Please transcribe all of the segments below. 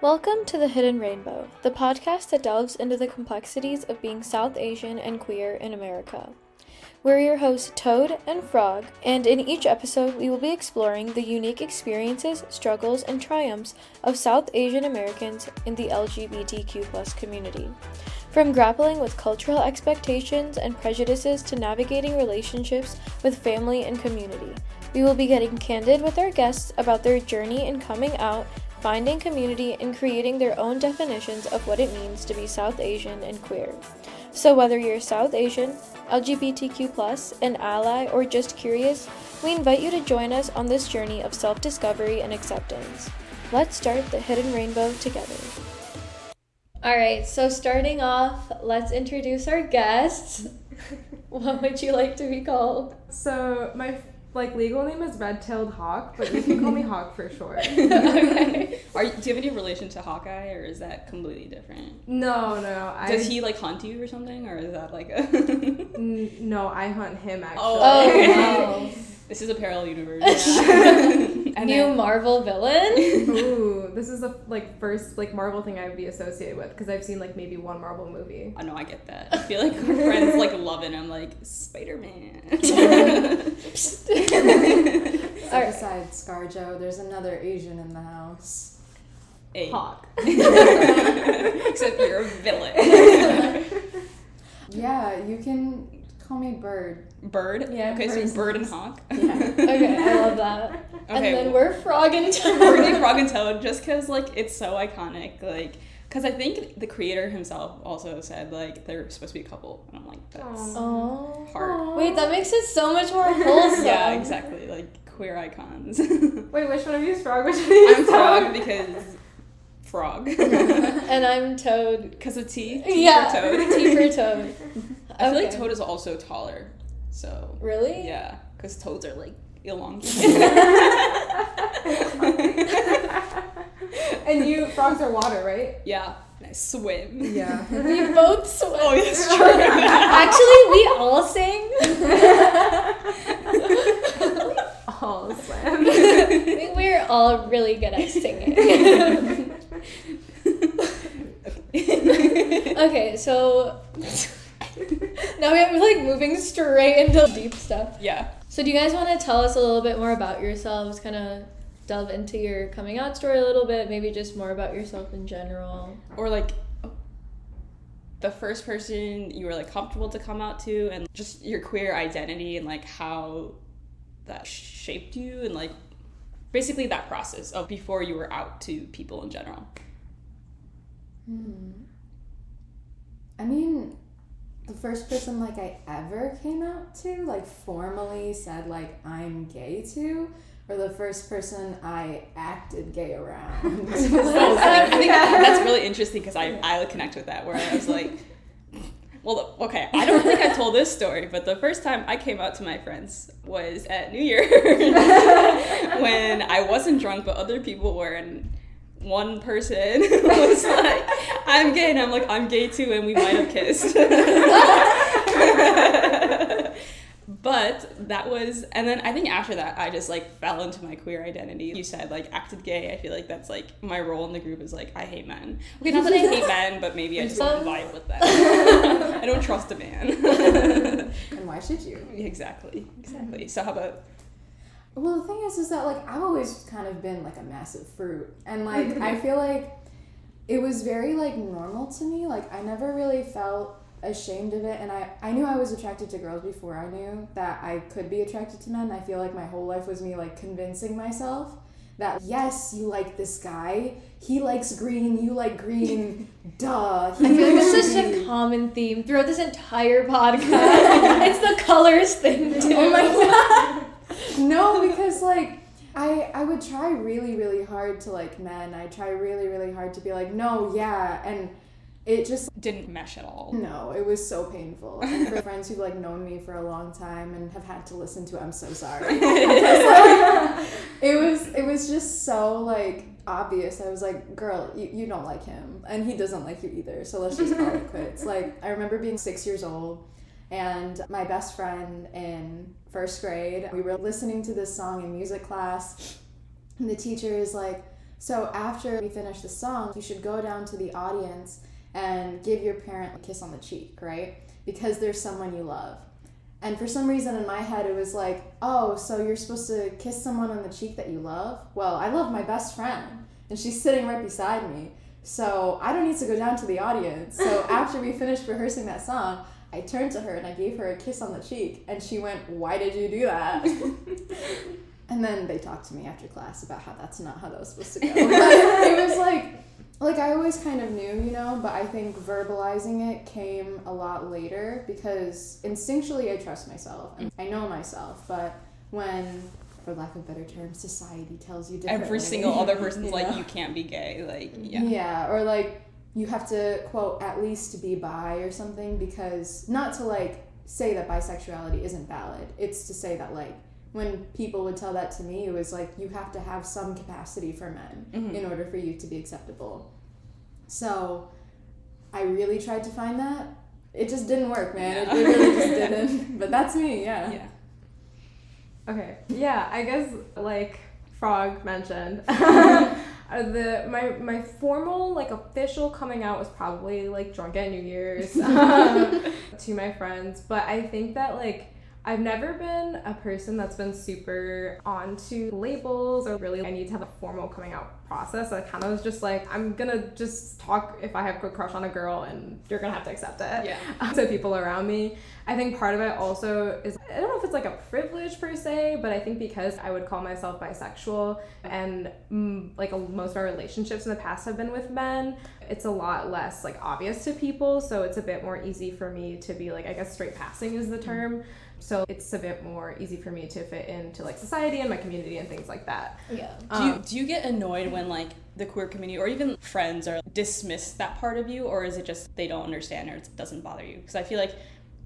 Welcome to The Hidden Rainbow, the podcast that delves into the complexities of being South Asian and queer in America. We're your hosts, Toad and Frog, and in each episode, we will be exploring the unique experiences, struggles, and triumphs of South Asian Americans in the LGBTQ community. From grappling with cultural expectations and prejudices to navigating relationships with family and community, we will be getting candid with our guests about their journey in coming out finding community and creating their own definitions of what it means to be South Asian and queer. So, whether you're South Asian, LGBTQ, an ally, or just curious, we invite you to join us on this journey of self discovery and acceptance. Let's start the hidden rainbow together. All right, so starting off, let's introduce our guests. what would you like to be called? So, my like legal name is red-tailed hawk, but you can call me Hawk for short. okay. Are you, do you have any relation to Hawkeye, or is that completely different? No, no. I, Does he like hunt you or something, or is that like a? N- no, I hunt him oh, actually. Oh, oh wow. This is a parallel universe. Yeah. New then, Marvel villain. Ooh, this is the like first like Marvel thing I would be associated with because I've seen like maybe one Marvel movie. I know I get that. I feel like our friends like love it. I'm like Spider Man. so besides ScarJo, there's another Asian in the house. A hawk. Except you're a villain. yeah, you can Call me Bird. Bird? Yeah. Okay, so Bird and Hawk. Yeah. okay, I love that. Okay. And then we're Frog and Toad. we're gonna be Frog and Toad just because like it's so iconic. Like, because I think the creator himself also said like they're supposed to be a couple, and I'm like that's oh. hard. Wait, that makes it so much more wholesome. yeah, exactly. Like queer icons. Wait, which one of you is Frog? Which one of you I'm Frog because frog. and I'm Toad. Because of T? T yeah, for Toad. T for Toad. I feel like Toad is also taller. So. Really? Yeah, because toads are like elongated. and you, frogs are water, right? Yeah. I swim. Yeah. we both swim. Oh, it's true. Actually, we all sing. all swim. We're all really good at singing. okay, so now we have like moving straight into deep stuff. Yeah. So do you guys want to tell us a little bit more about yourselves? Kind of delve into your coming out story a little bit. Maybe just more about yourself in general. Or like the first person you were like comfortable to come out to, and just your queer identity and like how that shaped you, and like basically that process of before you were out to people in general. Hmm. I mean, the first person like I ever came out to, like formally said like I'm gay to, or the first person I acted gay around. I think that's really interesting because I I connect with that where I was like. Well, okay, I don't think I told this story, but the first time I came out to my friends was at New Year's when I wasn't drunk, but other people were, and one person was like, I'm gay, and I'm like, I'm gay too, and we might have kissed. but that was, and then I think after that, I just like fell into my queer identity. You said like acted gay. I feel like that's like my role in the group is like I hate men. Okay, not that I hate men, but maybe I just don't vibe with them. I don't trust a man. and why should you? Exactly, exactly. Mm-hmm. So how about well, the thing is, is that like I've always kind of been like a massive fruit, and like I feel like it was very like normal to me. Like I never really felt ashamed of it, and I I knew I was attracted to girls before I knew that I could be attracted to men. I feel like my whole life was me like convincing myself that yes, you like this guy. He likes green. You like green. Duh. I feel like it's such a common theme throughout this entire podcast. it's the colors thing too. Oh my god no, because like I I would try really really hard to like men. I try really really hard to be like no yeah and it just didn't mesh at all. No, it was so painful. And for friends who've like known me for a long time and have had to listen to I'm so sorry. it was it was just so like obvious. I was like, girl, you, you don't like him and he doesn't like you either. So let's just call it quits. Like I remember being six years old and my best friend in first grade, we were listening to this song in music class, and the teacher is like, So after we finish the song, you should go down to the audience and give your parent a kiss on the cheek, right? Because there's someone you love. And for some reason in my head, it was like, oh, so you're supposed to kiss someone on the cheek that you love? Well, I love my best friend, and she's sitting right beside me. So I don't need to go down to the audience. So after we finished rehearsing that song, I turned to her and I gave her a kiss on the cheek, and she went, Why did you do that? and then they talked to me after class about how that's not how that was supposed to go. But it was like, like I always kind of knew, you know, but I think verbalizing it came a lot later because instinctually I trust myself and I know myself, but when for lack of better term, society tells you differently. Every single other person's you like, you can't be gay. Like, yeah. Yeah, or like you have to quote at least be bi or something because not to like say that bisexuality isn't valid. It's to say that like when people would tell that to me, it was like you have to have some capacity for men Mhm. in order for you to be acceptable. So I really tried to find that. It just didn't work, man. Yeah. It, it really just didn't. But that's me, yeah. Yeah. Okay. Yeah, I guess like Frog mentioned, the my my formal like official coming out was probably like drunk at New Year's um, to my friends, but I think that like I've never been a person that's been super onto labels or really I need to have a formal coming out process. I kind of was just like I'm gonna just talk if I have a crush on a girl and you're gonna have to accept it Yeah. to people around me. I think part of it also is I don't know if it's like a privilege per se, but I think because I would call myself bisexual and mm, like most of our relationships in the past have been with men, it's a lot less like obvious to people. So it's a bit more easy for me to be like I guess straight passing is the term. So it's a bit more easy for me to fit into like society and my community and things like that. Yeah. Do you Um, do you get annoyed when like the queer community or even friends are dismiss that part of you, or is it just they don't understand or it doesn't bother you? Because I feel like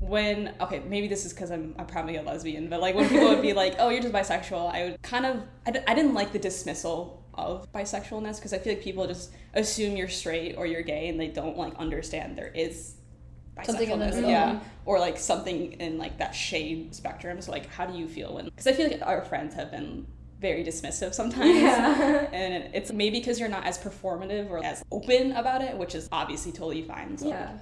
when okay maybe this is because I'm, I'm probably a lesbian but like when people would be like oh you're just bisexual i would kind of I, d- I didn't like the dismissal of bisexualness because i feel like people just assume you're straight or you're gay and they don't like understand there is Something in the yeah. or like something in like that shade spectrum. So like how do you feel when because i feel like our friends have been very dismissive sometimes. Yeah. and it's maybe because you're not as performative or as open about it which is obviously totally fine. So Yeah.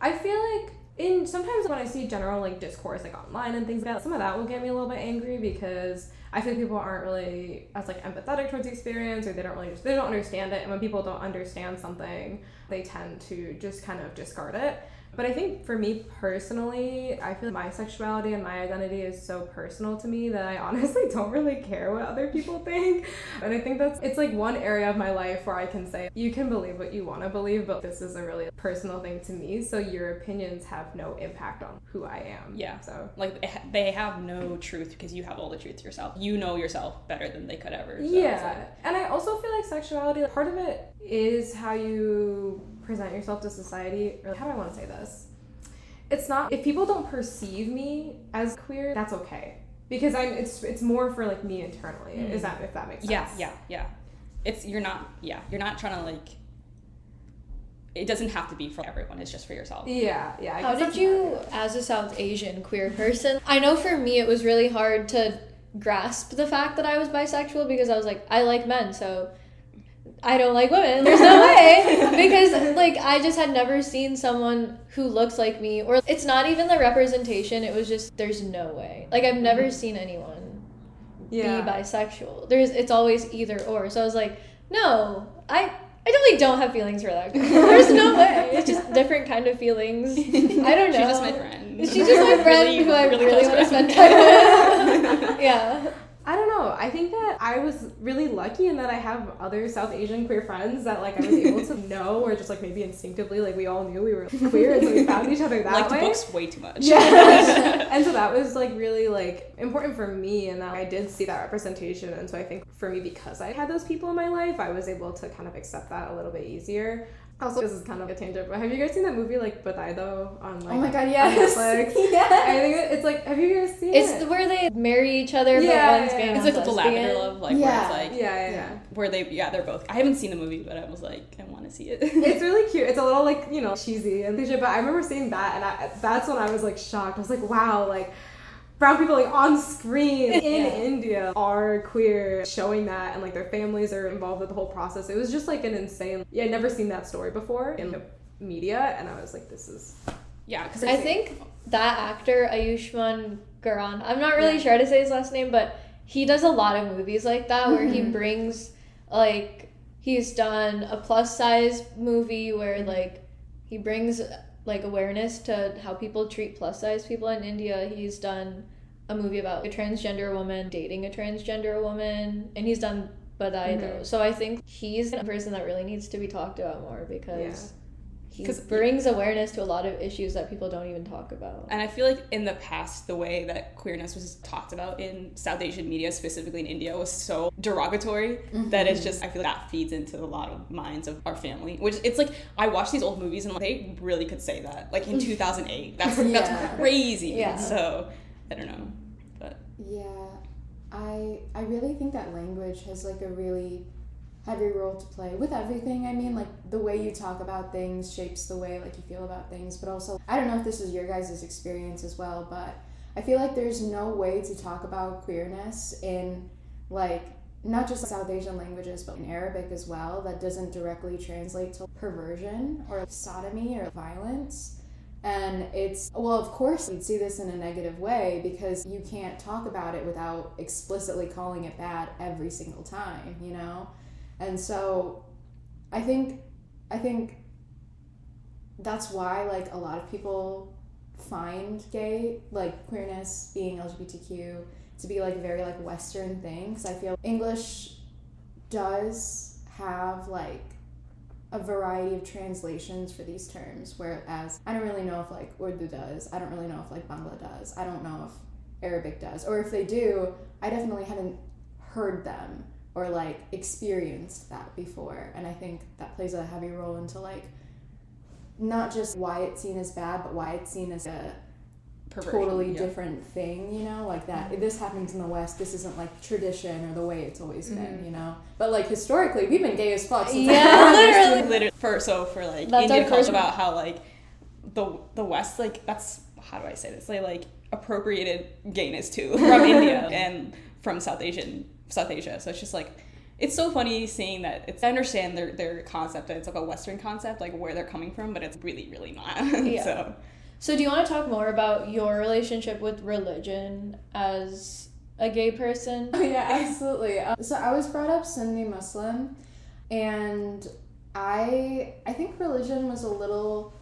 I feel like in sometimes when I see general like discourse like online and things like that, some of that will get me a little bit angry because I feel like people aren't really as like empathetic towards the experience or they don't really just they don't understand it. And when people don't understand something they tend to just kind of discard it. But I think for me personally, I feel like my sexuality and my identity is so personal to me that I honestly don't really care what other people think. And I think that's it's like one area of my life where I can say you can believe what you want to believe, but this is a really personal thing to me. So your opinions have no impact on who I am. Yeah. So like they have no truth because you have all the truth yourself you know yourself better than they could ever so yeah, like- and I also feel like sexuality. Part of it is how you present yourself to society. Or how do I want to say this? It's not if people don't perceive me as queer, that's okay because I'm. It's it's more for like me internally. Mm-hmm. Is that if that makes sense? yeah yeah yeah it's you're not yeah you're not trying to like it doesn't have to be for everyone it's just for yourself Yeah, yeah. I How did you, about as a South Asian queer person, I know for me it was really hard to grasp the fact that I was bisexual because I was like, I like men, so I don't like women. There's no way. Because, like, I just had never seen someone who looks like me, or it's not even the representation, it was just, there's no way. Like, I've never mm-hmm. seen anyone Yeah. be bisexual. There's, it's always either or. So I was like, no, I. I really don't have feelings for that girl. There's no way. It's just different kind of feelings. I don't know. she's just my friend She's just my friend Really- who I really really, want to spend time with. yeah. I don't know. I think that I was really lucky in that I have other South Asian queer friends that like I was able to know or just like maybe instinctively like we all knew we were queer and so we found each other that way. like the way. books way too much Yeah. and so that was like really like important for me and that I did see that representation and so I think for me because I had those people in my life I was able to kind of accept that a little bit easier. Also, this is kind of a tangent, but have you guys seen that movie like Badhaai Do on like oh my god, on yes. Netflix? yes. I think it's like have you guys seen It's it? the, where they marry each other, Yeah, but one's yeah, gay yeah. it's like the lavender love like where it's like yeah, yeah, yeah. Yeah. where they yeah they're both i haven't seen the movie but i was like i want to see it it's really cute. It's a little like you know cheesy and cliche, but I remember seeing that, and I, that's when I was like shocked. I was like, wow, like brown people like on screen in Yeah. India are queer, showing that and like their families are involved with the whole process. It was just like an insane. Yeah, I'd never seen that story before in the media, and I was like, this is. Yeah, because I think that actor Ayushman Garan, I'm not really sure how to say his last name, but he does a lot of movies like that where he Mhm. brings like he's done a plus size movie where like he brings like awareness to how people treat plus size people in India. He's done a movie about a transgender woman dating a transgender woman and he's done Badai mm-hmm. though. So I think he's a person that really needs to be talked about more because he 'Cause- brings awareness to a lot of issues that people don't even talk about. And I feel like in the past, the way that queerness was talked about in South Asian media, specifically in India, was so derogatory that it's mm-hmm. just, I feel like that feeds into a lot of minds of our family. Which it's like, I watch these old movies and they really could say that. Like in 2008. That's, Yeah. that's crazy. Yeah. So, I don't know. But Yeah, I I really think that language has like a really heavy role to play with everything. I mean, like the way you talk about things shapes the way like you feel about things, but also I don't know if this is your guys' experience as well, but I feel like there's no way to talk about queerness in like not just South Asian languages, but in Arabic as well, that doesn't directly translate to perversion or sodomy or violence. And it's, well, of course, you'd see this in a negative way because you can't talk about it without explicitly calling it bad every single time, you know? And so I think, I think that's why, like, a lot of people find gay, like, queerness, being LGBTQ, to be, like, very, like, Western thing. Because I feel English does have, like, a variety of translations for these terms, whereas I don't really know if like Urdu does. I don't really know if like Bangla does. I don't know if Arabic does. Or if they do, I definitely haven't heard them or like experienced that before. And I think that plays a heavy role into like not just why it's seen as bad, but why it's seen as a perversion. totally yeah. different thing, you know, like that. Mm-hmm. This happens in the West. This isn't like tradition or the way it's always been, mm-hmm. you know. But like historically, we've been gay as fuck. Since Yeah, literally. Literally, for so for like That's Indian our culture about how like the the West like that's how do I say this they like appropriated gayness too from India and from South Asian South Asia so it's just like it's so funny seeing that it's I understand their their concept that it's like a Western concept like where they're coming from but it's really really not Yeah. so So, do you want to talk more about your relationship with religion as a gay person? Oh yeah, absolutely. Um, so I was brought up Sunni Muslim, and I I think religion was a little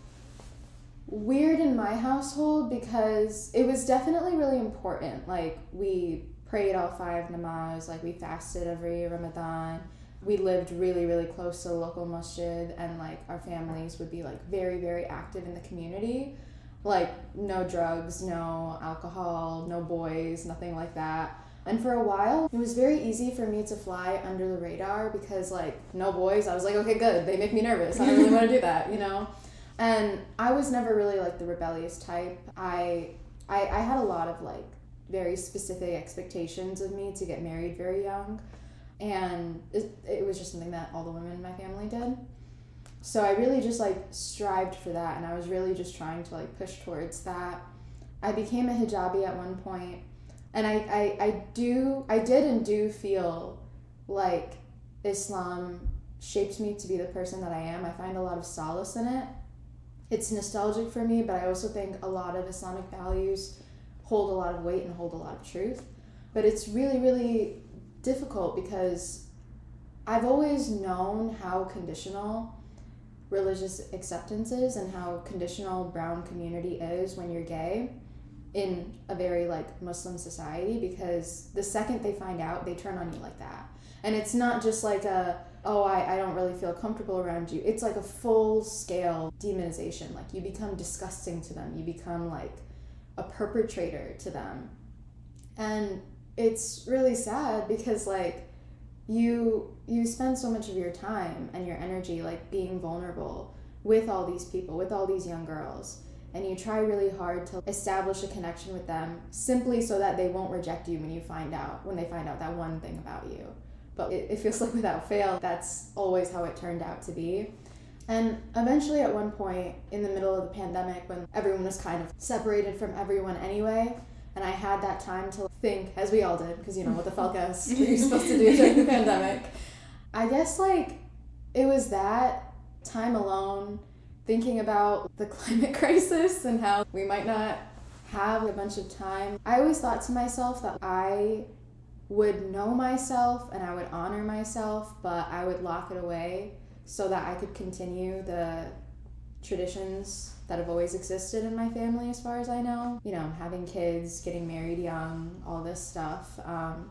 weird in my household because it was definitely really important. Like we prayed all five namaz, like we fasted every Ramadan. We lived really, really close to the local masjid, and like our families would be like very, very active in the community. Like no drugs, no alcohol, no boys, nothing like that. And for a while, it was very easy for me to fly under the radar because, like, no boys. I was like, okay, good. They make me nervous. I don't really want to do that, you know? And I was never really like the rebellious type. I, I, I had a lot of like very specific expectations of me to get married very young. And it, it was just something that all the women in my family did. So I really just like strived for that. And I was really just trying to like push towards that. I became a hijabi at one point and I, I, I do I did and do feel like Islam shaped me to be the person that I am. I find a lot of solace in it. It's nostalgic for me, but I also think a lot of Islamic values hold a lot of weight and hold a lot of truth. But it's really, really difficult because I've always known how conditional religious acceptance is and how conditional brown community is when you're gay in a very like Muslim society because the second they find out, they turn on you like that. And it's not just like a, oh, I, I don't really feel comfortable around you. It's like a full scale demonization. Like you become disgusting to them, you become like a perpetrator to them. And it's really sad because like you you spend so much of your time and your energy like being vulnerable with all these people, with all these young girls and you try really hard to establish a connection with them simply so that they won't reject you when you find out when they find out that one thing about you but it, it feels like without fail that's always how it turned out to be and eventually at one point in the middle of the pandemic when everyone was kind of separated from everyone anyway and I had that time to think, as we all did, because you know what the fuck else were you supposed to do during the pandemic. I guess like it was that time alone, thinking about the climate crisis and how we might not have a bunch of time. I always thought to myself that I would know myself and I would honor myself, but I would lock it away so that I could continue the traditions that have always existed in my family, as far as I know. You know, having kids, getting married young, all this stuff. Um,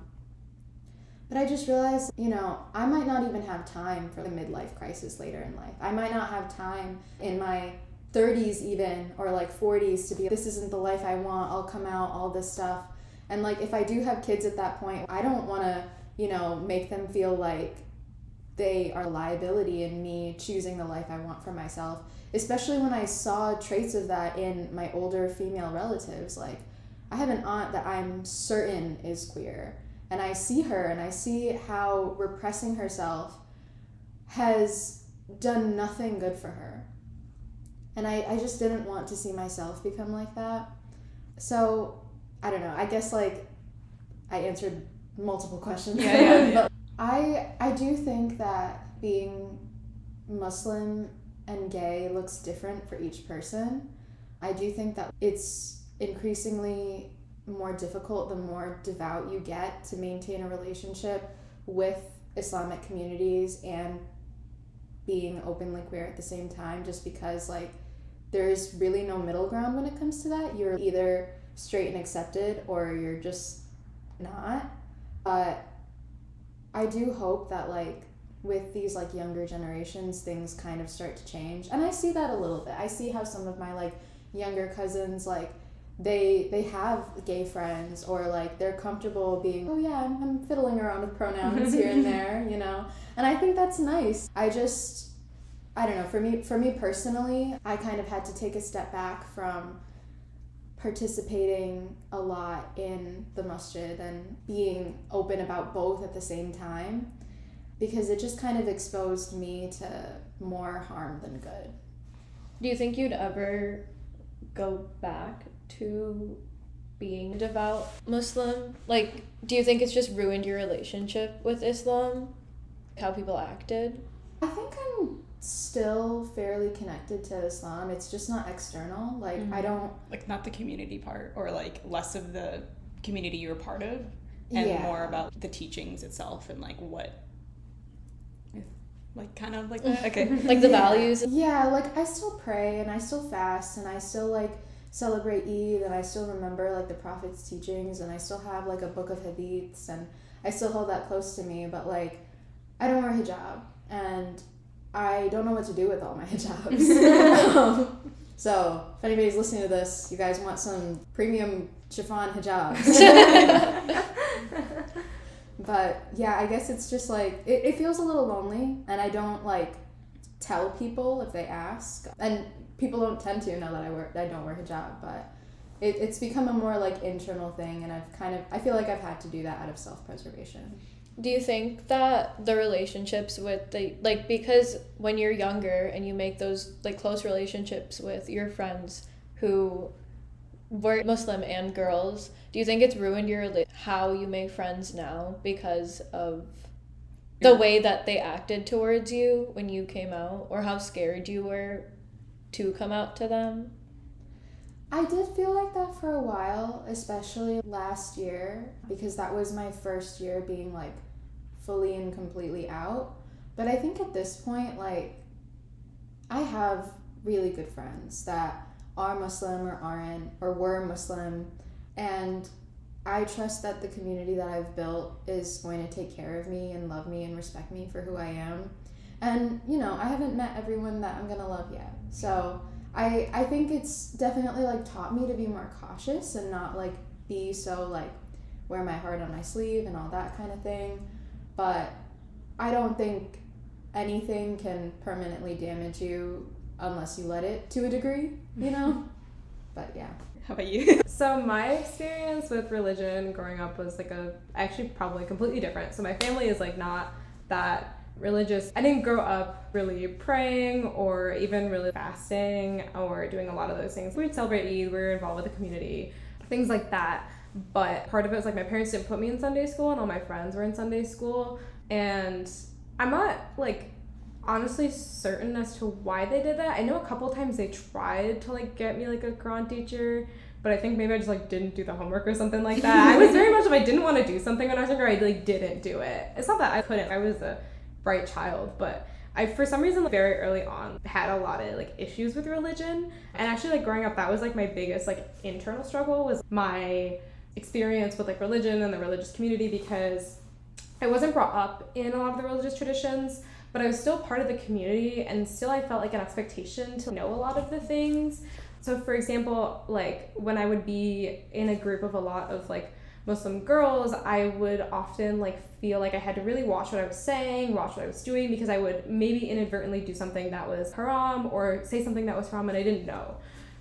but I just realized, you know, I might not even have time for the midlife crisis later in life. I might not have time in my 30s, even, or like 40s to be, this isn't the life I want, I'll come out, all this stuff. And like, if I do have kids at that point, I don't want to, you know, make them feel like they are liability in me choosing the life I want for myself. Especially when I saw traits of that in my older female relatives. Like, I have an aunt that I'm certain is queer, and I see her and I see how repressing herself has done nothing good for her. And I, I just didn't want to see myself become like that. So, I don't know. I guess, like, I answered multiple questions. Yeah, yeah, yeah. I I do think that being Muslim and gay looks different for each person. I do think that it's increasingly more difficult the more devout you get to maintain a relationship with Islamic communities and being openly queer at the same time just because like there's really no middle ground when it comes to that. You're either straight and accepted or you're just not. But I do hope that like with these like younger generations things kind of start to change. And I see that a little bit. I see how some of my like younger cousins like they they have gay friends or like they're comfortable being oh yeah I'm, I'm fiddling around with pronouns here and there you know and i think that's nice i just i don't know for me for me personally i kind of had to take a step back from participating a lot in the masjid and being open about both at the same time because it just kind of exposed me to more harm than good. Do you think you'd ever go back to being a devout Muslim? Like, do you think it's just ruined your relationship with Islam? How people acted? I think I'm still fairly connected to Islam. It's just not external. Like Mhm. I don't like not the community part or like less of the community you're part of and Yeah. more about the teachings itself and like what like kind of like that okay Like the Yeah. values? Yeah, like I still pray and I still fast and I still like celebrate Eid and I still remember like the Prophet's teachings and I still have like a book of hadiths and I still hold that close to me, but like I don't wear hijab and I don't know what to do with all my hijabs. um, so if anybody's listening to this, you guys want some premium chiffon hijabs. but yeah, I guess it's just like it, it feels a little lonely and I don't like tell people if they ask. And people don't tend to know that I wear I don't wear hijab, but it, it's become a more like internal thing and I've kind of I feel like I've had to do that out of self preservation. Do you think that the relationships with the like because when you're younger and you make those like close relationships with your friends who were Muslim and girls, do you think it's ruined your rela- how you make friends now because of the way that they acted towards you when you came out or how scared you were to come out to them? I did feel like that for a while, especially last year, because that was my first year being like fully and completely out. But I think at this point, like, I have really good friends that are Muslim or aren't, or were Muslim, and I trust that the community that I've built is going to take care of me and love me and respect me for who I am. And, you know, I haven't met everyone that I'm gonna love yet. So, I I think it's definitely like taught me to be more cautious and not like be so like wear my heart on my sleeve and all that kind of thing. But I don't think anything can permanently damage you unless you let it to a degree, you know? but yeah. how about you So my experience with religion growing up was like a actually probably completely different. So my family is like not that religious. I didn't grow up really praying or even really fasting or doing a lot of those things. We'd celebrate Eid, we were involved with the community. things like that. But part of it was like my parents didn't put me in Sunday school, and all my friends were in Sunday school. And I'm not like honestly certain as to why they did that. I know a couple times they tried to like get me like a Quran teacher, but I think maybe I just like didn't do the homework or something like that. I was very much if I didn't want to do something when I was younger, I like didn't do it. It's not that I couldn't. I was a bright child, but I for some reason like, very early on had a lot of like issues with religion. And actually like growing up that was like my biggest like internal struggle was my experience with like religion and the religious community because I wasn't brought up in a lot of the religious traditions, but I was still part of the community and still I felt like an expectation to know a lot of the things. So for example, like when I would be in a group of a lot of like Muslim girls, I would often like feel like I had to really watch what I was saying, watch what I was doing because I would maybe inadvertently do something that was haram or say something that was haram and I didn't know.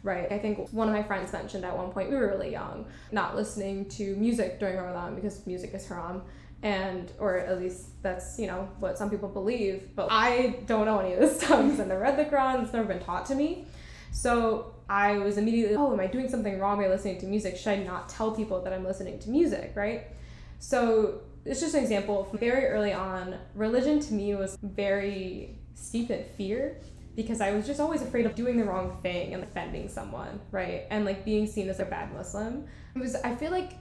Right. I think one of my friends mentioned at one point we were really young, not listening to music during Ramadan because music is haram. And or at least that's you know what some people believe but i don't know any of this stuff i've never read the quran it's never been taught to me. So i was immediately oh am i doing something wrong by listening to music? Should i not tell people that i'm listening to music right? So it's just an example. Very early on religion to me was very steeped in fear because I was just always afraid of doing the wrong thing and offending someone, right? And like being seen as a bad Muslim. It was I feel like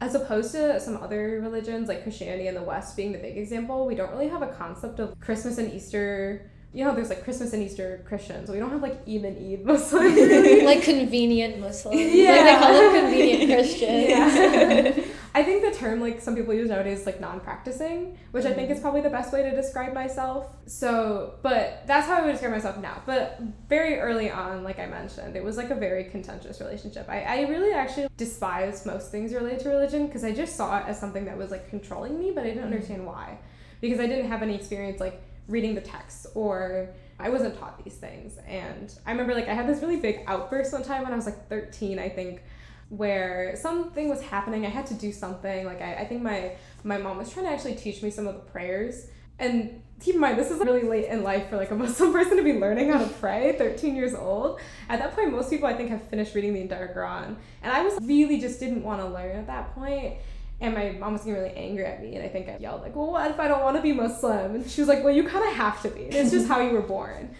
as opposed to some other religions like Christianity in the West being the big example, we don't really have a concept of Christmas and Easter. You know, there's like Christmas and Easter Christians. We don't have like Eid and Eid Muslims. like convenient Muslims. Yeah. Like they call them convenient Christians. Yeah. I think the term like some people use nowadays is like non-practicing, which I think is mm. probably the best way to describe myself. So, but that's how I would describe myself now. But very early on, like I mentioned, it was like a very contentious relationship. I, I really actually despised most things related to religion because I just saw it as something that was like controlling me, but I didn't mm. understand why. Because I didn't have any experience like reading the texts or I wasn't taught these things. And I remember like I had this really big outburst one time when I was like 13, I think where something was happening. I had to do something. Like I, I think my my mom was trying to actually teach me some of the prayers. And keep in mind, this is really late in life for like a Muslim person to be learning how to pray, 13 years old. At that point, most people I think have finished reading the entire Quran. And I was really just didn't want to learn at that point. And my mom was getting really angry at me, and I think I yelled like, "Well, what if I don't want to be Muslim?" And she was like, "Well, you kind of have to be. It's just how you were born."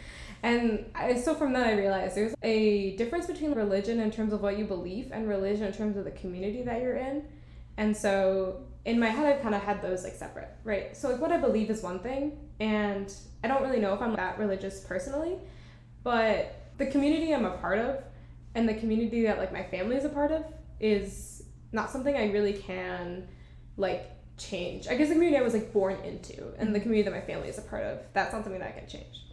And I, so from that, I realized there's a difference between religion in terms of what you believe and religion in terms of the community that you're in. And so in my head, I've kind of had those like separate, right? So like what I believe is one thing, and I don't really know if I'm that religious personally, but the community I'm a part of and the community that like my family is a part of is not something I really can like change. I guess the community I was like born into and the community that my family is a part of, that's not something that I can change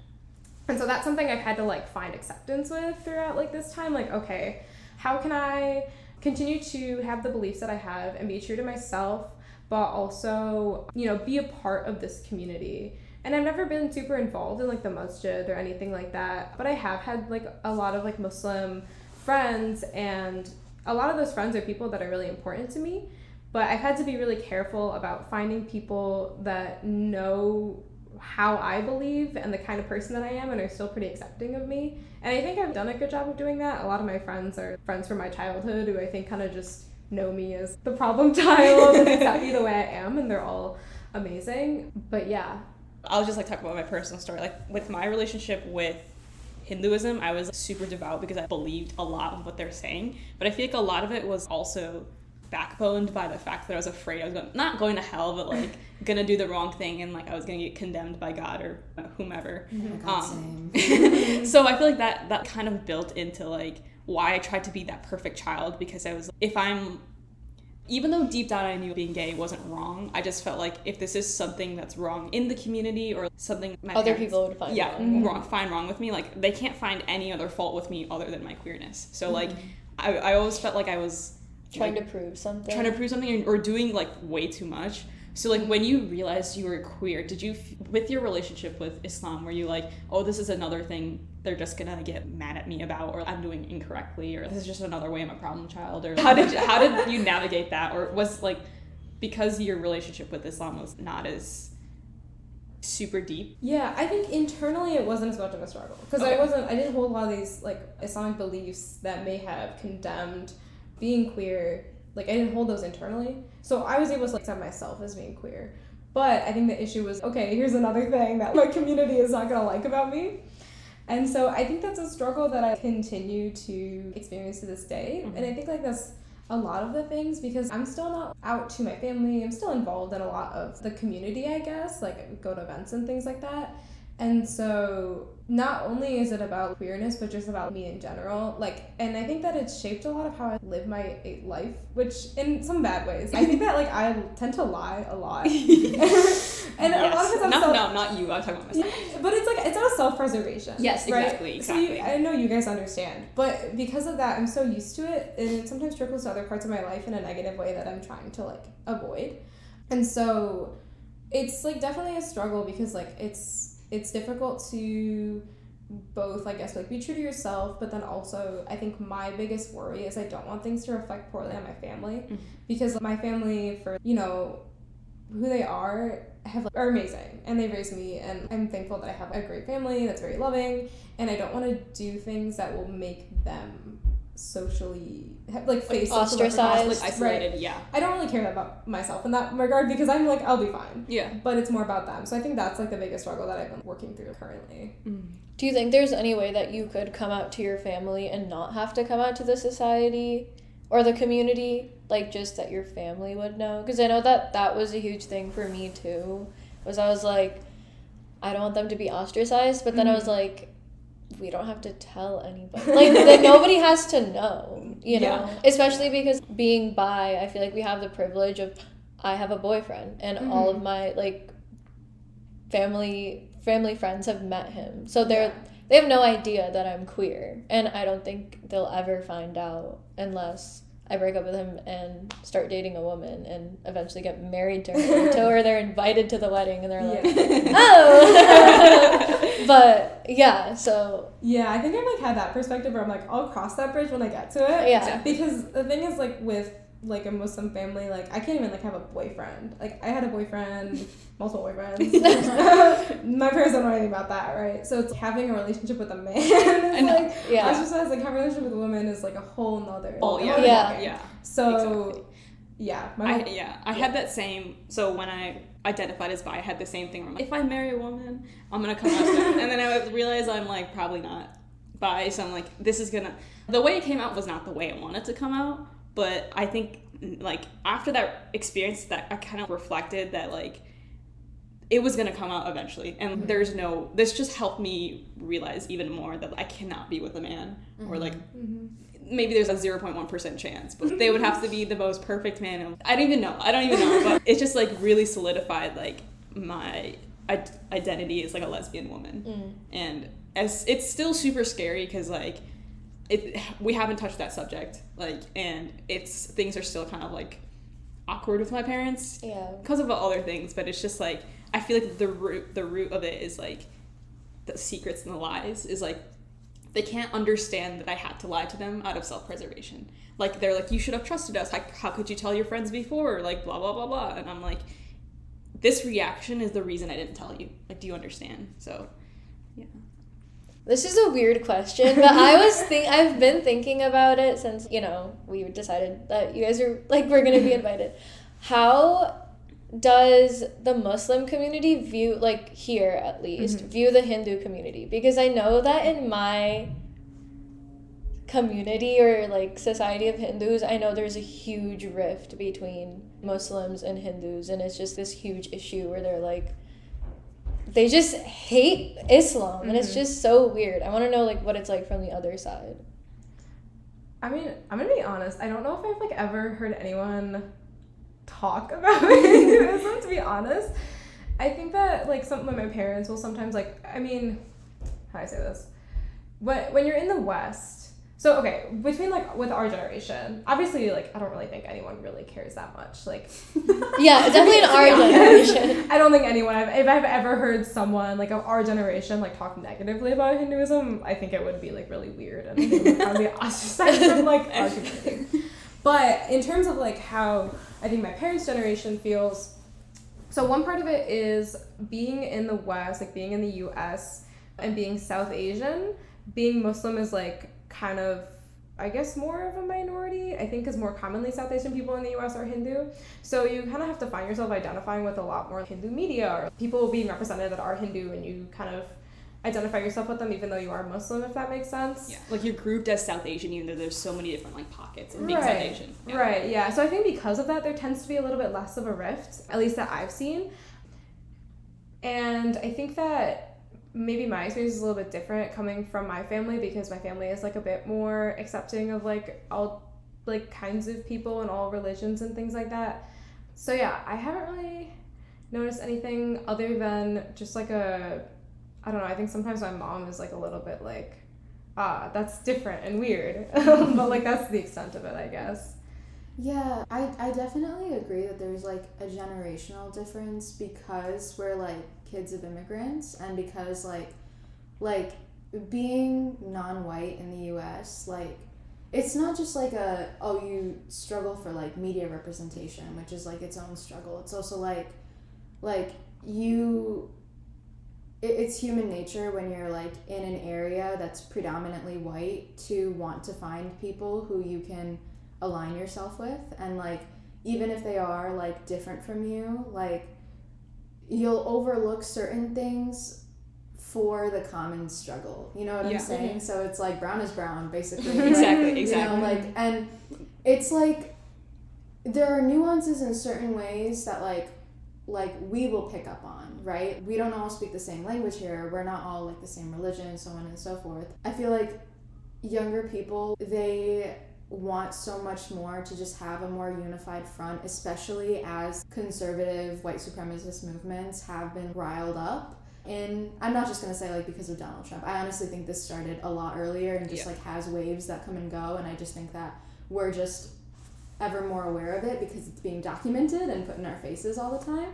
and so that's something I've had to like find acceptance with throughout like this time. Like, okay, how can I continue to have the beliefs that I have and be true to myself, but also, you know, be a part of this community? And I've never been super involved in like the masjid or anything like that, but I have had like a lot of like Muslim friends, and a lot of those friends are people that are really important to me. But I've had to be really careful about finding people that know how I believe and the kind of person that I am and are still pretty accepting of me. And I think I've done a good job of doing that. A lot of my friends are friends from my childhood who I think kind of just know me as the problem child and accept me the way I am and they're all amazing. But yeah. I'll just like talk about my personal story. Like with my relationship with Hinduism, I was super devout because I believed a lot of what they're saying. But I feel like a lot of it was also backboned by the fact that I was afraid I was going, not going to hell, but like gonna do the wrong thing and like I was gonna get condemned by God or whomever. Oh um, so I feel like that that kind of built into like why I tried to be that perfect child because I was if I'm even though deep down I knew being gay wasn't wrong, I just felt like if this is something that's wrong in the community or something other parents, people would find yeah wrong. wrong find wrong with me, like they can't find any other fault with me other than my queerness. So like mm-hmm. I, I always felt like I was trying like, to prove something. trying to prove something or doing like way too much. So like when you realized you were queer did you with your relationship with islam were you like oh this is another thing they're just gonna get mad at me about or i'm doing incorrectly or this is just another way i'm a problem child or how did you, how did you navigate that? Or was like because your relationship with islam was not as super deep? Yeah i think internally it wasn't as much of a struggle. Because okay. i wasn't i didn't hold a lot of these like islamic beliefs that may have condemned being queer, like I didn't hold those internally. So I was able to like, accept myself as being queer. But I think the issue was okay, here's another thing that my community is not gonna like about me. And so I think that's a struggle that I continue to experience to this day. Mhm. And I think like that's a lot of the things because I'm still not out to my family. I'm still involved in a lot of the community, I guess, like go to events and things like that. And so not only is it about queerness, but just about me in general. Like, and I think that it's shaped a lot of how I live my life, which in some bad ways. I think that like I tend to lie a lot. and a lot of times I'm no, self- no, not you. I'm talking about myself. but it's like it's out of self preservation. Yes, right? exactly, So you, exactly. I know you guys understand, but because of that, I'm so used to it, and it sometimes trickles to other parts of my life in a negative way that I'm trying to like avoid, and so it's like definitely a struggle because like it's it's difficult to both I guess like be true to yourself, but then also I think my biggest worry is I don't want things to reflect poorly on my family Mhm. because my family for you know who they are have are amazing and they raised me and I'm thankful that I have a great family that's very loving and I don't want to do things that will make them socially like face social ostracized. repercussions. Like isolated, yeah. I don't really care about myself in that regard because I'm like I'll be fine. Yeah. But it's more about them. So I think that's like the biggest struggle that I've been working through currently. Mm. Do you think there's any way that you could come out to your family and not have to come out to the society or the community? Like just that your family would know? Because I know that that was a huge thing for me too. Was I was like, I don't want them to be ostracized, but then I was mm-hmm. like, we don't have to tell anybody. Like that nobody has to know, you know. Yeah. Especially because being bi, I feel like we have the privilege of I have a boyfriend and all of mm-hmm. my like family family friends have met him. So they're they have no idea that I'm queer and I don't think they'll ever find out unless I break up with him and start dating a woman and eventually get married to her to or they're invited to the wedding and they're like oh but yeah so Yeah, I think I've like had that perspective where I'm like, I'll cross that bridge when I get to it. Yeah. Because the thing is like with like a Muslim family, like I can't even like have a boyfriend. Like I had a boyfriend, multiple boyfriends. My parents don't know anything about that, right? So it's having a relationship with a man. is, know. like Yeah. ostracized, like having a relationship with a woman is like a whole nother. Oh like, yeah. Yeah. Yeah. So Exactly. yeah, my I, yeah, I had that same. So when I identified as bi, I had the same thing. Where I'm like, if I marry a woman, I'm gonna come out to and then I realize I'm like probably not bi. So I'm like, this is gonna. The way it came out was not the way I wanted to come out, but I think like after that experience, that I kind of reflected that like it was gonna come out eventually, and there's no. This just helped me realize even more that I cannot be with a man, or like Mhm. Maybe there's a 0.1% chance, but they would have to be the most perfect man. I don't even know. I don't even know. But it just like really solidified like my I- identity as like a lesbian woman. mm, And as it's still super scary because like it we haven't touched that subject like and it's things are still kind of like awkward with my parents yeah because of other things but it's just like i feel like the root the root of it is like the secrets and the lies is like they can't understand that i had to lie to them out of self-preservation. Like they're like you should have trusted us. How, how could you tell your friends before? Like blah blah blah blah. And i'm like this reaction is the reason i didn't tell you. Like do you understand? So yeah. This is a weird question, but I was think I've been thinking about it since, you know, we decided that you guys are like we're going to be invited. How does the Muslim community view like here at least view the Hindu community? Because I know that in my community or like society of Hindus, I know there's a huge rift between Muslims and Hindus and it's just this huge issue where they're like they just hate Islam and it's Mhm. just so weird. I want to know like what it's like from the other side. I mean, I'm gonna be honest. I don't know if I've like ever heard anyone talk about Hinduism. to be honest, I think that like some of my parents will sometimes like. I mean, how do I say this? When when you're in the West. So okay, between like with our generation, obviously like I don't really think anyone really cares that much. Like Yeah, definitely in To our honest, generation. I don't think anyone, I've, if I've ever heard someone like of our generation like talk negatively about Hinduism, I think it would be like really weird and they would probably ostracized from like our community. But in terms of like how I think my parents' generation feels, so one part of it is being in the West, like being in the U.S. and being South Asian. Being Muslim is like kind of I guess more of a minority. I think because more commonly South Asian people in the U.S. are Hindu, so you kind of have to find yourself identifying with a lot more Hindu media or people being represented that are Hindu, and you kind of identify yourself with them even though you are Muslim, if that makes sense. Yeah, like you're grouped as South Asian, even though there's so many different like pockets of being right. South Asian. Yeah. Right. Yeah. So I think because of that, there tends to be a little bit less of a rift, at least that I've seen. And I think that maybe my experience is a little bit different coming from my family because my family is like a bit more accepting of like all like kinds of people and all religions and things like that. So yeah, I haven't really noticed anything other than just like a I don't know, I think sometimes my mom is like a little bit like ah, that's different and weird. but like that's the extent of it, I guess. Yeah, I, I definitely agree that there's like a generational difference because we're like kids of immigrants and because like like being non-white in the US like it's not just like a oh you struggle for like media representation which is like its own struggle it's also like like you it's human nature when you're like in an area that's predominantly white to want to find people who you can align yourself with. And like even if they are like different from you like you'll overlook certain things for the common struggle. You know what Yeah. i'm saying? So it's like brown is brown basically. Exactly, Like, exactly. you know, like and it's like there are nuances in certain ways that like like we will pick up on right? We don't all speak the same language here. We're not all like the same religion so on and so forth. I feel like younger people they want so much more to just have a more unified front especially as conservative white supremacist movements have been riled up. And i'm not just to say like because of donald trump. I honestly think this started a lot earlier and just Yeah. like has waves that come and go and i just think that we're just ever more aware of it because it's being documented and put in our faces all the time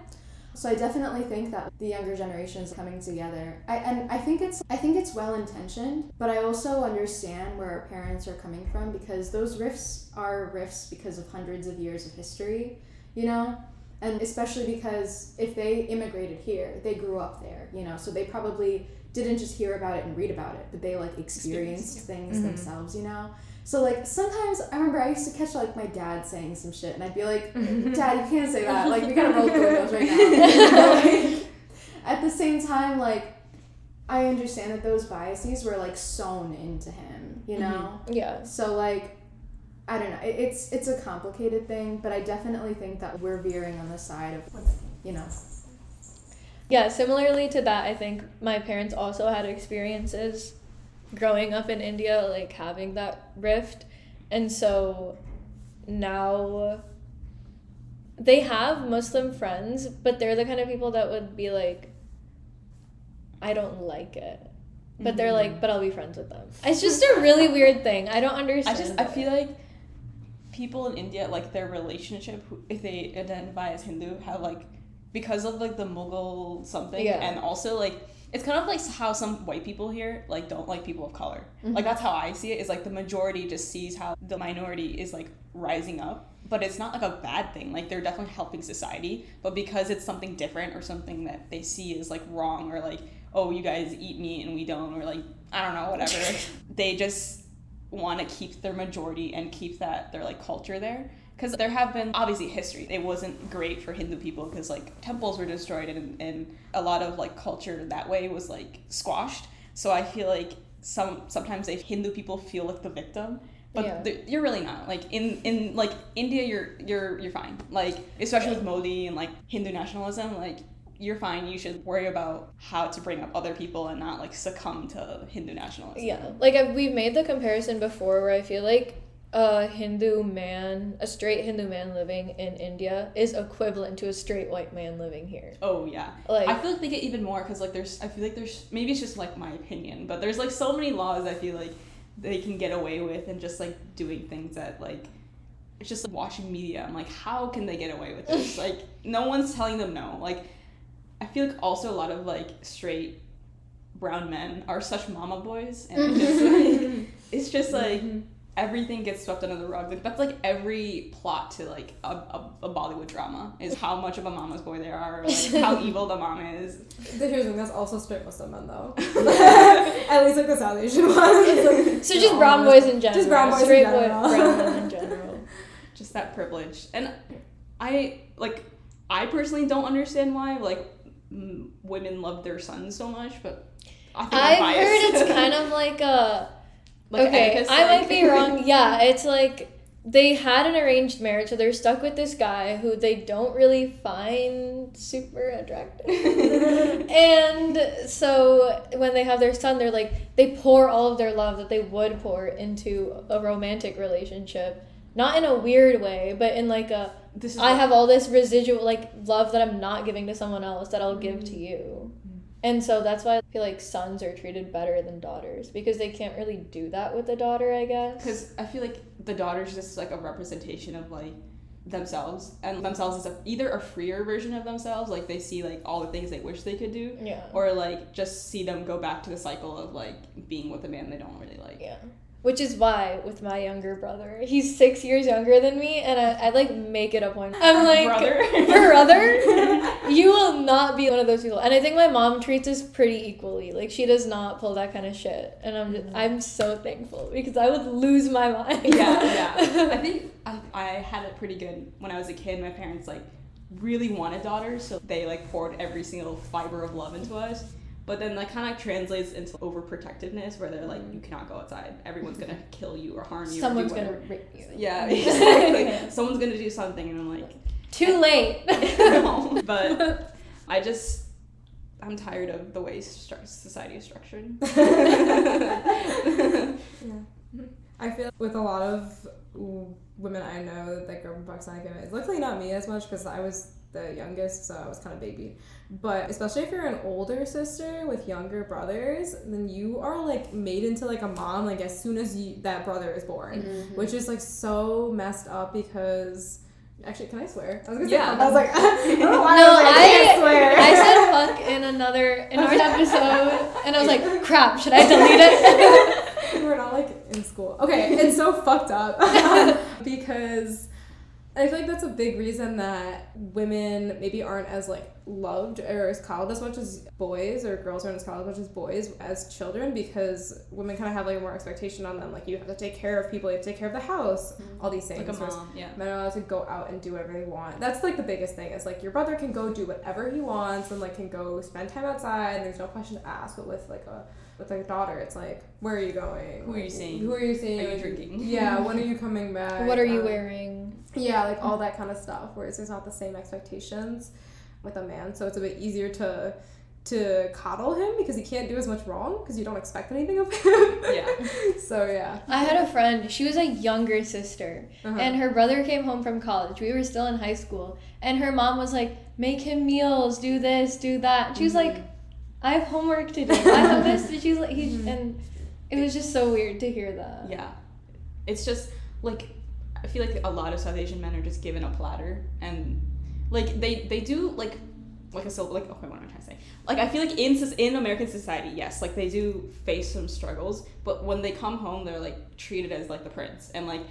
so I definitely think that the younger generation is coming together. I, and I think it's I think it's well intentioned, but I also understand where our parents are coming from because those rifts are rifts because of hundreds of years of history, you know? And especially because if they immigrated here, they grew up there, you know, so they probably didn't just hear about it and read about it, but they like experienced Experienced, things Mhm. themselves, you know? So like sometimes I remember I used to catch like my dad saying some shit and I'd be like, Dad, you can't say that. Like we gotta roll the windows right now. Like, at the same time, like I understand that those biases were like sewn into him, you mm-hmm. know? Yeah. So like I don't know. It's it's a complicated thing, but I definitely think that we're veering on the side of you know. Yeah, similarly to that, I think my parents also had experiences growing up in India, like having that rift. And so now they have Muslim friends, but they're the kind of people that would be like, I don't like it. But they're like, but I'll be friends with them. It's just a really weird thing. I don't understand. I just I feel like people in India like their relationship if they identify as Hindu have like because of like the Mughal something Yeah. and also like it's kind of like how some white people here like don't like people of color. Like mm-hmm. that's how I see it. Is like the majority just sees how the minority is like rising up, but it's not like a bad thing. Like they're definitely helping society, but because it's something different or something that they see is like wrong or like oh you guys eat meat and we don't or like I don't know whatever. they just want to keep their majority and keep that their like culture there because there have been obviously history. It wasn't great for hindu people because like temples were destroyed and, and a lot of like culture that way was like squashed. So i feel like some sometimes they hindu people feel like the victim. But Yeah. th- you're really not. Like in in like india you're you're you're fine. Like especially with modi and like hindu nationalism like you're fine. You should worry about how to bring up other people and not like succumb to hindu nationalism. Yeah, like I've, we've made the comparison before where I feel like a Hindu man, a straight Hindu man living in India is equivalent to a straight white man living here. Oh yeah. Like I feel like they get even more because like there's I feel like there's maybe it's just like my opinion, but there's like so many laws I feel like they can get away with and just like doing things that like it's just like watching media. I'm like, how can they get away with this? like no one's telling them no. Like I feel like also a lot of like straight brown men are such mama boys and it's just like it's just like mm-hmm. Everything gets swept under the rug. Like that's like every plot to like a, a, a Bollywood drama is how much of a mama's boy they are, like how evil the mom is. The here's the thing, that's also straight Muslim men though. At least like the South Asian ones. Like, So just brown boys in general. Just brown boys in general. boy- brown men in general. Just that privilege, and I like I personally don't understand why like m- women love their sons so much, but I think I'm I've heard it's kind of like a like okay, I might be wrong. Yeah, it's like they had an arranged marriage, so they're stuck with this guy who they don't really find super attractive. and so when they have their son, they're like they pour all of their love that they would pour into a romantic relationship, not in a weird way, but in like a I have all this residual like love that I'm not giving to someone else that I'll give to you. And so that's why I feel like sons are treated better than daughters because they can't really do that with a daughter, I guess. Because I feel like the daughter's just like a representation of like themselves, and themselves is a, either a freer version of themselves, like they see like all the things they wish they could do, Yeah. or like just see them go back to the cycle of like being with a man they don't really like. Yeah. Which is why with my younger brother, he's six years younger than me, and I, I like make it a point. I'm like, Brother. brother, you will not be one of those people. And I think my mom treats us pretty equally. Like she does not pull that kind of shit, and I'm just, I'm so thankful because I would lose my mind. yeah, yeah. I think I, I had it pretty good when I was a kid. My parents like really wanted daughters, so they like poured every single fiber of love into us. But then that kind of translates into overprotectiveness, where they're like, mm. you cannot go outside. Everyone's gonna kill you or harm you. Someone's gonna rape you. Yeah, exactly. Someone's gonna do something, and I'm like, Too eh, late. no. But I just, I'm tired of the way stru- society is structured. I feel with a lot of women I know that grew up in Pakistan, it's luckily not me as much because I was the youngest, so I was kind of baby. But especially if you're an older sister with younger brothers, then you are like made into like a mom like as soon as you, that brother is born, mm-hmm. which is like so messed up because. Actually, can I swear? I was gonna say Yeah. fuck. I was like, I don't know why No, I was like, I, I- can't swear. I said fuck in another in our episode, and I was like, crap, should I delete it? We're not like in school. Okay, it's so fucked up because I feel like that's a big reason that women maybe aren't as like loved or as called as much as boys or girls aren't as called as much as boys as children because women kind of have like more expectation on them. Like you have to take care of people, you have to take care of the house, mm-hmm. all these things. like a mom, yeah. Men are allowed to go out and do whatever they want. That's like the biggest thing. Is like your brother can go do whatever he wants and like can go spend time outside. And there's no question to ask. But with like a with a daughter, it's like, where are you going? Who are you seeing? Who are you seeing? Are you drinking? Yeah. When are you coming back? What are you Um, wearing? Yeah, like all that kind of stuff. Whereas there's not the same expectations with a man, so it's a bit easier to to coddle him because he can't do as much wrong because you don't expect anything of him. Yeah. so yeah. I had a friend. She was a younger sister, Uh-huh. and her brother came home from college. We were still in high school, and her mom was like, "Make him meals, do this, do that." She was like, "I have homework to do. I have this." And she's like, he, and it was just so weird to hear that. Yeah. It's just like I feel like a lot of South Asian men are just given a platter and like they they do like like a so like okay what am I trying to say like I feel like in in American society yes like they do face some struggles but when they come home they're like treated as like the prince and like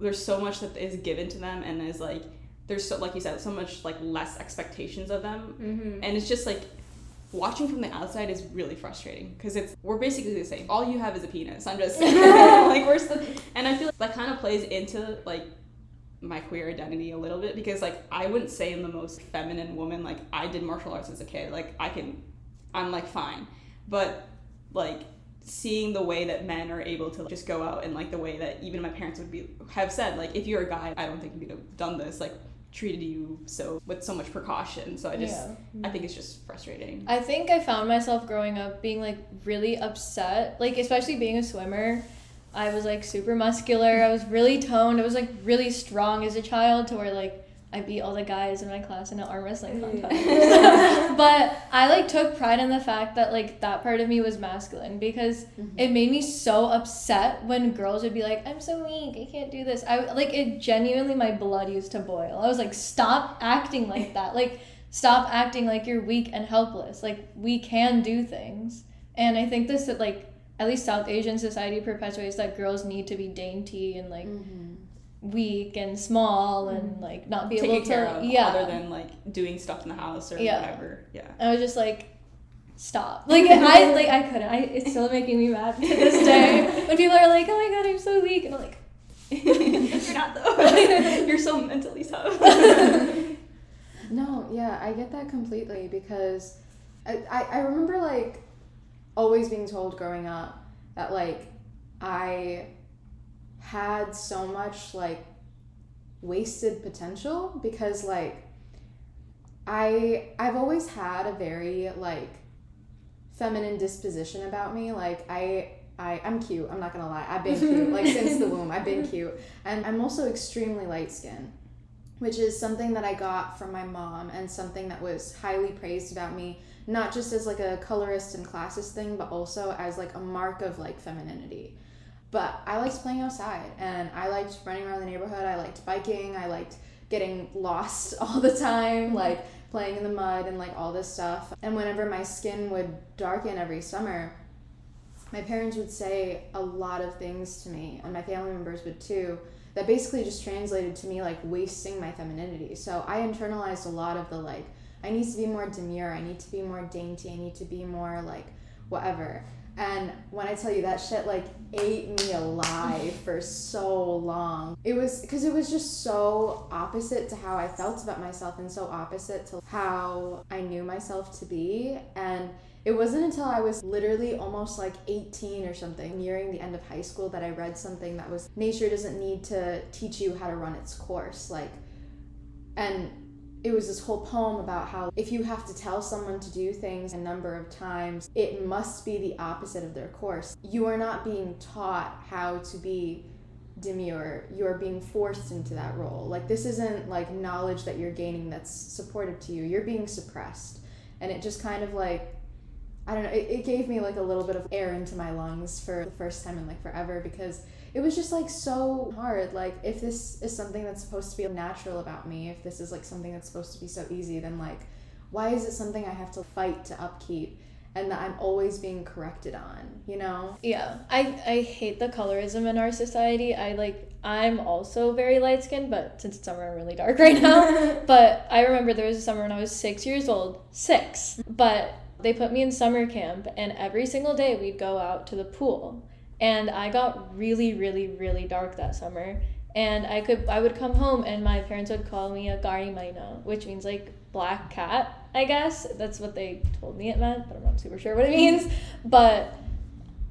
there's so much that is given to them and is like there's so like you said so much like less expectations of them Mm-hmm. and it's just like watching from the outside is really frustrating because it's we're basically the same. All you have is a penis. I'm just like we're still and i feel like that kind of plays into like my queer identity a little bit because like i wouldn't say i'm the most feminine woman. Like i did martial arts as a kid. Like i can i'm like fine. But like seeing the way that men are able to just go out and like the way that even my parents would be have said like if you're a guy i don't think you'd have done this. Like treated you so with so much precaution so i just Yeah. I think it's just frustrating. I think I found myself growing up being like really upset, like especially being a swimmer. I was like super muscular. I was really toned. I was like really strong as a child to where like I beat all the guys in my class in an arm wrestling contest. but I like took pride in the fact that like that part of me was masculine because it made me so upset when girls would be like, "I'm so weak. I can't do this." I like it genuinely my blood used to boil. I was like, "Stop acting like that." Like stop acting like you're weak and helpless. Like we can do things. And I think this that like at least South Asian society perpetuates that girls need to be dainty and like Mm-hmm. Weak and small and mm-hmm. like not be Taken able care to of, yeah. other than like doing stuff in the house or Yeah. whatever. Yeah. I was just like, stop. Like I like I couldn't. I it's still making me mad to this day when people are like, oh my god, I'm so weak, and I'm like, You're not though. You're so mentally tough. No, yeah, I get that completely because I, I, I remember like always being told growing up that like I had so much like wasted potential because like I I've always had a very like feminine disposition about me like I I, I'm cute. I'm not gonna lie. I've been cute. Like since the womb, I've been cute. And I'm also extremely light skinned which is something that I got from my mom and something that was highly praised about me, not just as like a colorist and classist thing, but also as like a mark of like femininity. But I liked playing outside and I liked running around the neighborhood. I liked biking. I liked getting lost all the time, mm-hmm. like playing in the mud and like all this stuff. And whenever my skin would darken every summer, my parents would say a lot of things to me, and my family members would too that basically just translated to me like wasting my femininity. So I internalized a lot of the like, I need to be more demure, I need to be more dainty, I need to be more like whatever. And when I tell you that shit like ate me alive for so long, it was because it was just so opposite to how I felt about myself and so opposite to how I knew myself to be. And it wasn't until I was literally almost like 18 or something, nearing the end of high school, that I read something that was nature doesn't need to teach you how to run its course. Like, and it was this whole poem about how if you have to tell someone to do things a number of times, it must be the opposite of their course. You are not being taught how to be demure, you're being forced into that role. Like, this isn't like knowledge that you're gaining that's supportive to you, you're being suppressed. And it just kind of like I don't know, it, it gave me like a little bit of air into my lungs for the first time in like forever because it was just like so hard. Like, if this is something that's supposed to be natural about me, if this is like something that's supposed to be so easy, then like, why is it something I have to fight to upkeep and that I'm always being corrected on, you know? Yeah, I I hate the colorism in our society. I like I'm also very light skinned, but since it's summer, I'm really dark right now. but I remember there was a summer when I was six years old, six. But they put me in summer camp, and every single day we'd go out to the pool. And I got really, really, really dark that summer. And I could I would come home and my parents would call me a gari maina, which means like black cat, I guess. That's what they told me it meant, but I'm not super sure what it means. But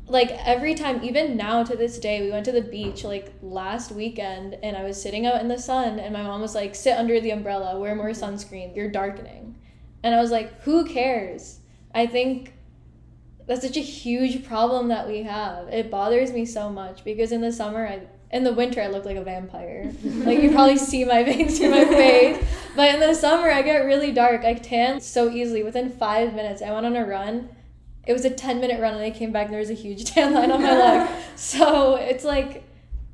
like every time even now to this day we went to the beach like last weekend and i was sitting out in the sun and my mom was like sit under the umbrella wear more mm-hmm. sunscreen you're darkening and i was like who cares i think that's such a huge problem that we have it bothers me so much because in the summer i in the winter i look like a vampire like you probably see my veins through my face but in the summer i get really dark i tan so easily within five minutes i went on a run it was a 10 minute run and I came back and there was a huge tan line on my leg. So it's like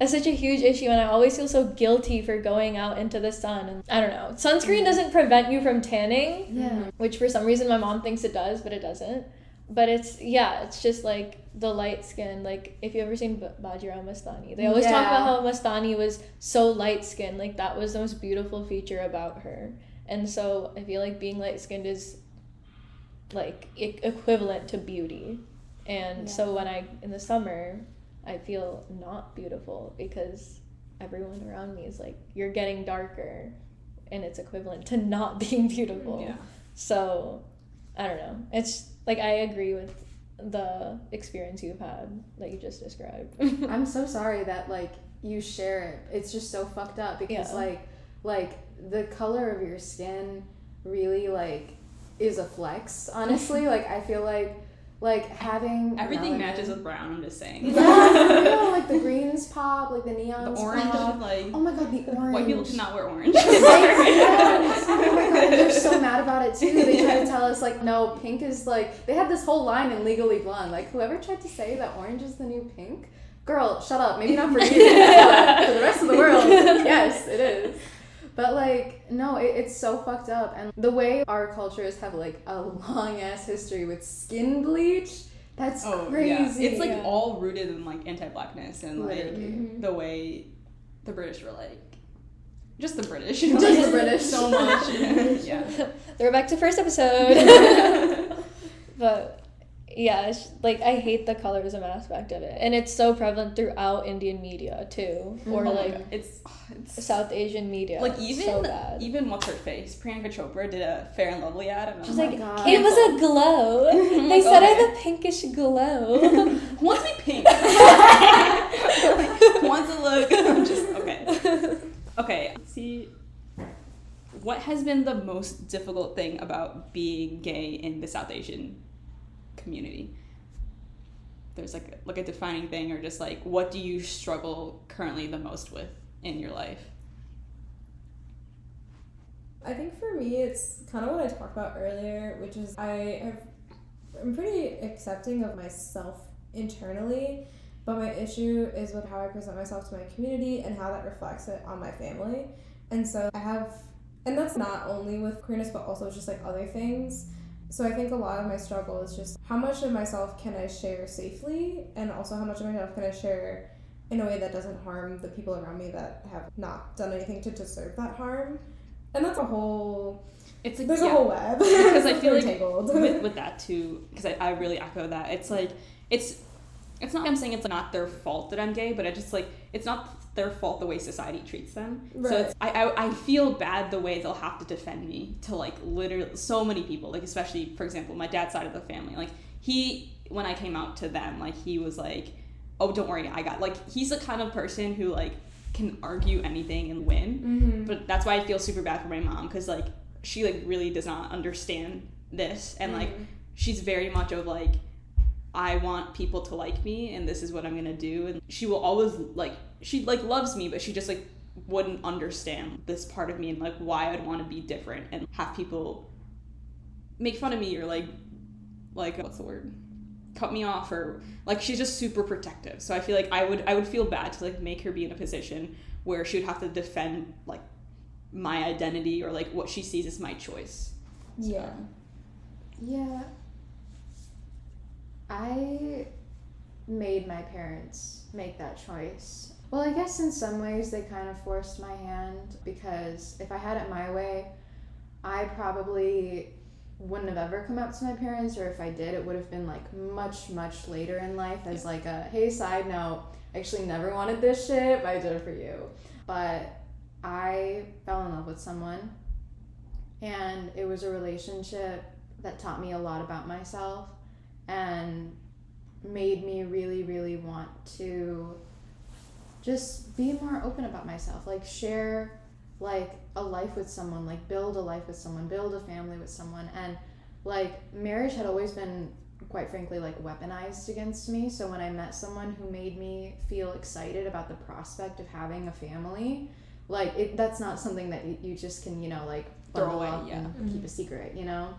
it's such a huge issue and I always feel so guilty for going out into the sun and I don't know. Sunscreen mm-hmm. doesn't prevent you from tanning, Yeah. which for some reason my mom thinks it does, but it doesn't. But it's yeah, it's just like the light skin. Like if you ever seen B- Bajirao Mastani, they always talk about how Mastani was so light skinned. Like that was the most beautiful feature about her. And so I feel like being light skinned is like e- equivalent to beauty. And so when I in the summer, I feel not beautiful because everyone around me is like you're getting darker and it's equivalent to not being beautiful. Yeah. So, I don't know. It's like I agree with the experience you've had that you just described. I'm so sorry that like you share it. It's just so fucked up because Yeah. like like the color of your skin really like is a flex. Honestly, like I feel like like having Everything matches with brown. I'm just saying. Yeah, real, like the greens pop, like the neon, the orange, pop. like Oh my god, the orange. white people cannot wear orange. Yes. Oh my god, they're so mad about it too. They try to tell us like, no, pink is like. They had this whole line in Legally Blonde. Like, whoever tried to say that orange is the new pink, girl, shut up. Maybe not for you, but for the rest of the world, yes, it is. But like, no, it, it's so fucked up. And the way our cultures have like a long ass history with skin bleach, That's Oh, crazy. yeah. It's like Yeah. all rooted in like anti-blackness and like Literally. Mhm. the way the British were like, just the British, Just like, the British. so much. yeah. We're back to first episode. but yeah, like I hate the colorism aspect of it, and it's so prevalent throughout Indian media too, mm-hmm. or Oh like it's it's South Asian media. like even so even what's her face Priyanka Chopra did a Fair and Lovely ad. And She's like, God. it was a glow. They said I okay. have a pinkish glow. Who wants to be pink? Who wants to look? I'm just okay. Okay. See, what has been the most difficult thing about being gay in the South Asian community? There's like like a defining thing, or just like what do you struggle currently the most with in your life? I think for me, it's kind of what I talked about earlier, which is I have I'm pretty accepting of myself internally, but my issue is with how I present myself to my community and how that reflects it on my family. And so I have, and that's not only with queerness, but also just like other things. So I think a lot of my struggle is just how much of myself can I share safely, and also how much of myself can I share in a way that doesn't harm the people around me that have not done anything to deserve that harm. And that's a whole. It's like There's yeah. a whole web. Because I feel like with, with that too because I, I really echo that it's like it's it's not i'm saying it's not their fault that i'm gay but i just like it's not their fault the way society treats them so Right. it's I, I i feel bad the way they'll have to defend me to like literally so many people like especially for example my dad's side of the family like he when i came out to them like he was like oh don't worry i got like he's the kind of person who like can argue anything and win mm-hmm. but that's why I feel super bad for my mom because like she like really does not understand this and like Mhm. she's very much of like I want people to like me and this is what I'm gonna do and she will always like she like loves me but she just like wouldn't understand this part of me and like why I'd want to be different and have people make fun of me or like like what's the word cut me off or like she's just super protective so I feel like I would I would feel bad to like make her be in a position where she would have to defend like my identity or like what she sees as my choice. Yeah. Yeah. I made my parents make that choice. Well, I guess in some ways they kind of forced my hand because if I had it my way, I probably wouldn't have ever come out to my parents, or if I did, it would have been like much, much later in life as like a hey, side note, I actually never wanted this shit, but I did it for you. But I fell in love with someone, and it was a relationship that taught me a lot about myself and made me really, really want to just be more open about myself. Like, share, like, a life with someone, like, build a life with someone, build a family with someone. And, like, marriage had always been, quite frankly, like, weaponized against me. So when I met someone who made me feel excited about the prospect of having a family, like, it, that's not something that you, you just can, you know, like, Throw away, up yeah. and keep mm-hmm. a secret, you know?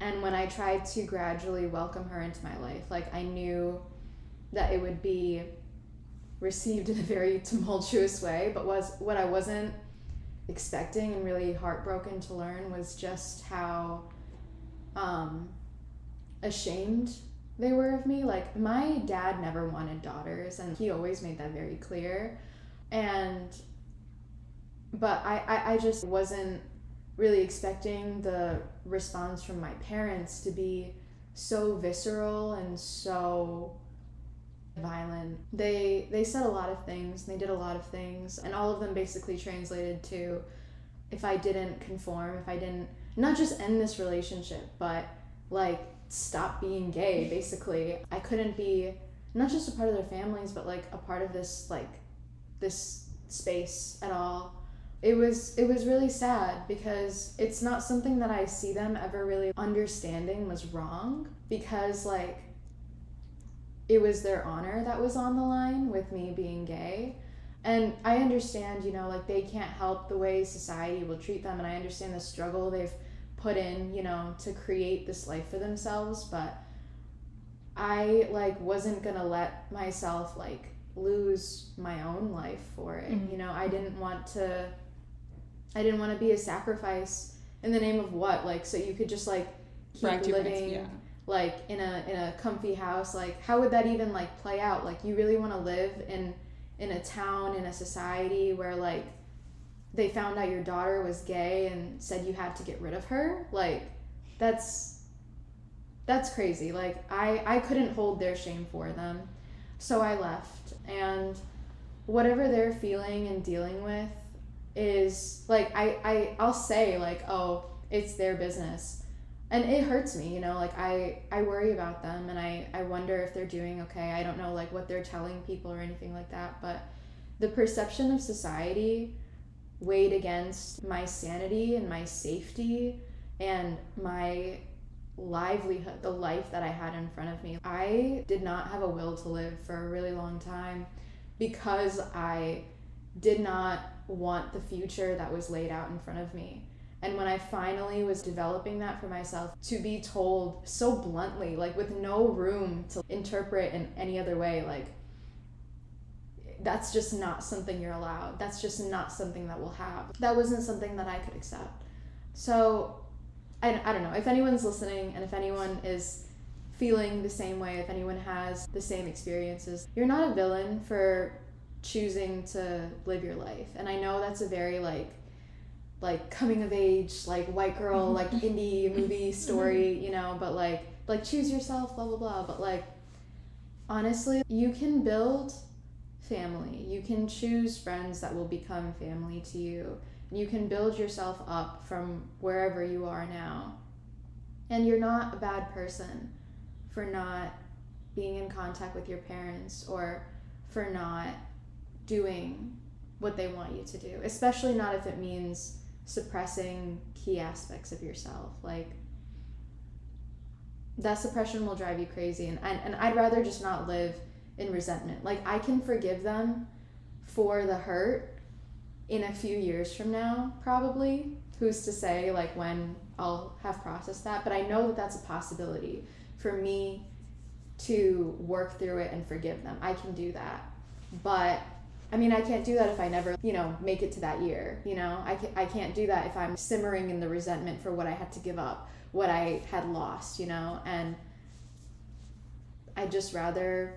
And when I tried to gradually welcome her into my life, like I knew that it would be received in a very tumultuous way, but was what I wasn't expecting and really heartbroken to learn was just how um, ashamed they were of me. Like my dad never wanted daughters, and he always made that very clear. And but I, I, I just wasn't really expecting the response from my parents to be so visceral and so violent. They they said a lot of things, they did a lot of things, and all of them basically translated to if I didn't conform, if I didn't not just end this relationship, but like stop being gay basically. I couldn't be not just a part of their families, but like a part of this like this space at all it was it was really sad because it's not something that I see them ever really understanding was wrong because like it was their honor that was on the line with me being gay and I understand you know like they can't help the way society will treat them and I understand the struggle they've put in you know to create this life for themselves but I like wasn't going to let myself like lose my own life for it Mhm. you know I didn't want to I didn't want to be a sacrifice in the name of what? Like, so you could just like keep Brag living yeah. like in a in a comfy house. Like how would that even like play out? Like you really want to live in in a town in a society where like they found out your daughter was gay and said you had to get rid of her? Like that's that's crazy. Like i i couldn't hold their shame for them. So i left. And whatever they're feeling and dealing with is like i, I i'll say like oh it's their business. And it hurts me you know like i i worry about them and i i wonder if they're doing okay. I don't know like what they're telling people or anything like that but the perception of society weighed against my sanity and my safety and my livelihood the life that i had in front of me. I did not have a will to live for a really long time because i did not want the future that was laid out in front of me and when I finally was developing that for myself, to be told so bluntly, like with no room to interpret in any other way, like, that's just not something you're allowed. That's just not something that we'll have. That wasn't something that I could accept. So, I, I don't know. If anyone's listening and if anyone is feeling the same way, if anyone has the same experiences, you're not a villain for choosing to live your life. And I know that's a very, like, like coming of age like white girl Mm-hmm. like indie movie story you know but like like choose yourself blah blah blah but like honestly you can build family you can choose friends that will become family to you you can build yourself up from wherever you are now and you're not a bad person for not being in contact with your parents or for not doing what they want you to do especially not if it means suppressing key aspects of yourself. Like that suppression will drive you crazy and, and, and i'd rather just not live in resentment. Like i can forgive them for the hurt in a few years from now probably. Who's to say like when i'll have processed that? But i know that that's a possibility for me to work through it and forgive them. I can do that. But I mean, I can't do that if I never, you know, make it to that year. You know, I, I can't do that if I'm simmering in the resentment for what I had to give up, what I had lost, you know, and I'd just rather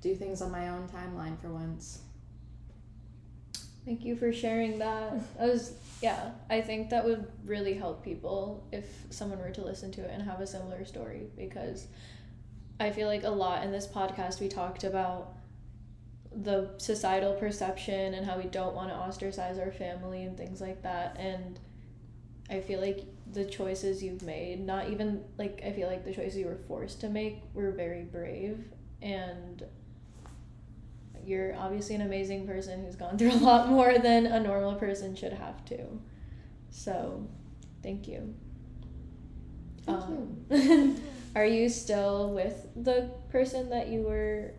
do things on my own timeline for once. Thank you for sharing that. I was yeah, I think that would really help people if someone were to listen to it and have a similar story because I feel like a lot in this podcast we talked about the societal perception and how we don't want to ostracize our family and things like that and I feel like the choices you've made, not even like I feel like the choices you were forced to make were very brave and you're obviously an amazing person who's gone through a lot more than a normal person should have to. So, thank you. Thank Um, are you still with the person that you were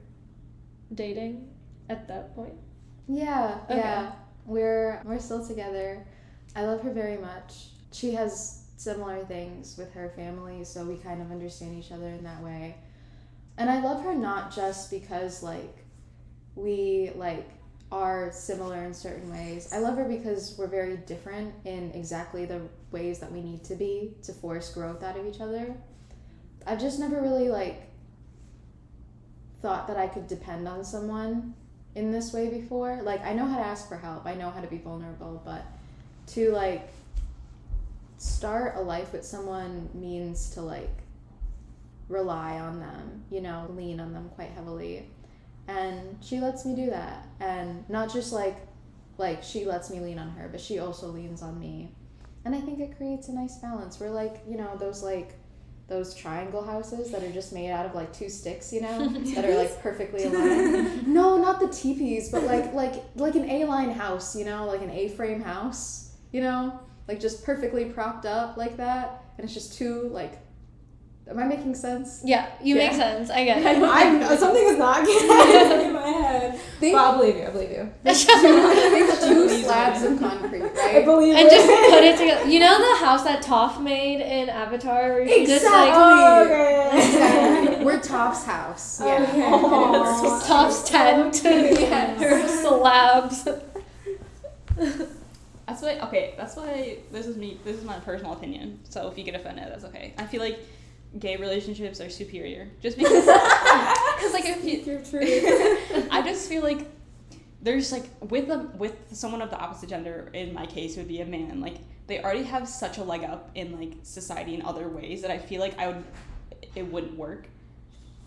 dating at that point? Yeah, Okay. yeah. We're we're still together. I love her very much. She has similar things with her family, so we kind of understand each other in that way. And I love her not just because like we like are similar in certain ways. I love her because we're very different in exactly the ways that we need to be to force growth out of each other. I've just never really like thought that I could depend on someone in this way before. Like I know how to ask for help. I know how to be vulnerable, but to like start a life with someone means to like rely on them, you know, lean on them quite heavily. And she lets me do that. And not just like like she lets me lean on her, but she also leans on me. And I think it creates a nice balance. We're like, you know, those like those triangle houses that are just made out of like two sticks, you know, that are like perfectly aligned. no, not the teepees, but like like like an A-line house, you know, like an A-frame house, you know, like just perfectly propped up like that, and it's just two like. Am I making sense? Yeah, you make sense. I get it. I'm, uh, something is not getting in my head. Think, But I'll believe you. I believe you. think two slabs of concrete, right? I right? believe and it. just put it together. You know the house that Toph made in Avatar, where she just like Oh, okay. Exactly. We're Toph's house. Yeah. Okay. It's oh. Toph's tent, Yes. slabs. That's why okay, that's why this is me this is my personal opinion. So if you get offended, that's okay. I feel like gay relationships are superior. Just because because like if you, I just feel like there's like with a with someone of the opposite gender in my case would be a man. Like they already have such a leg up in like society in other ways that I feel like I would it wouldn't work.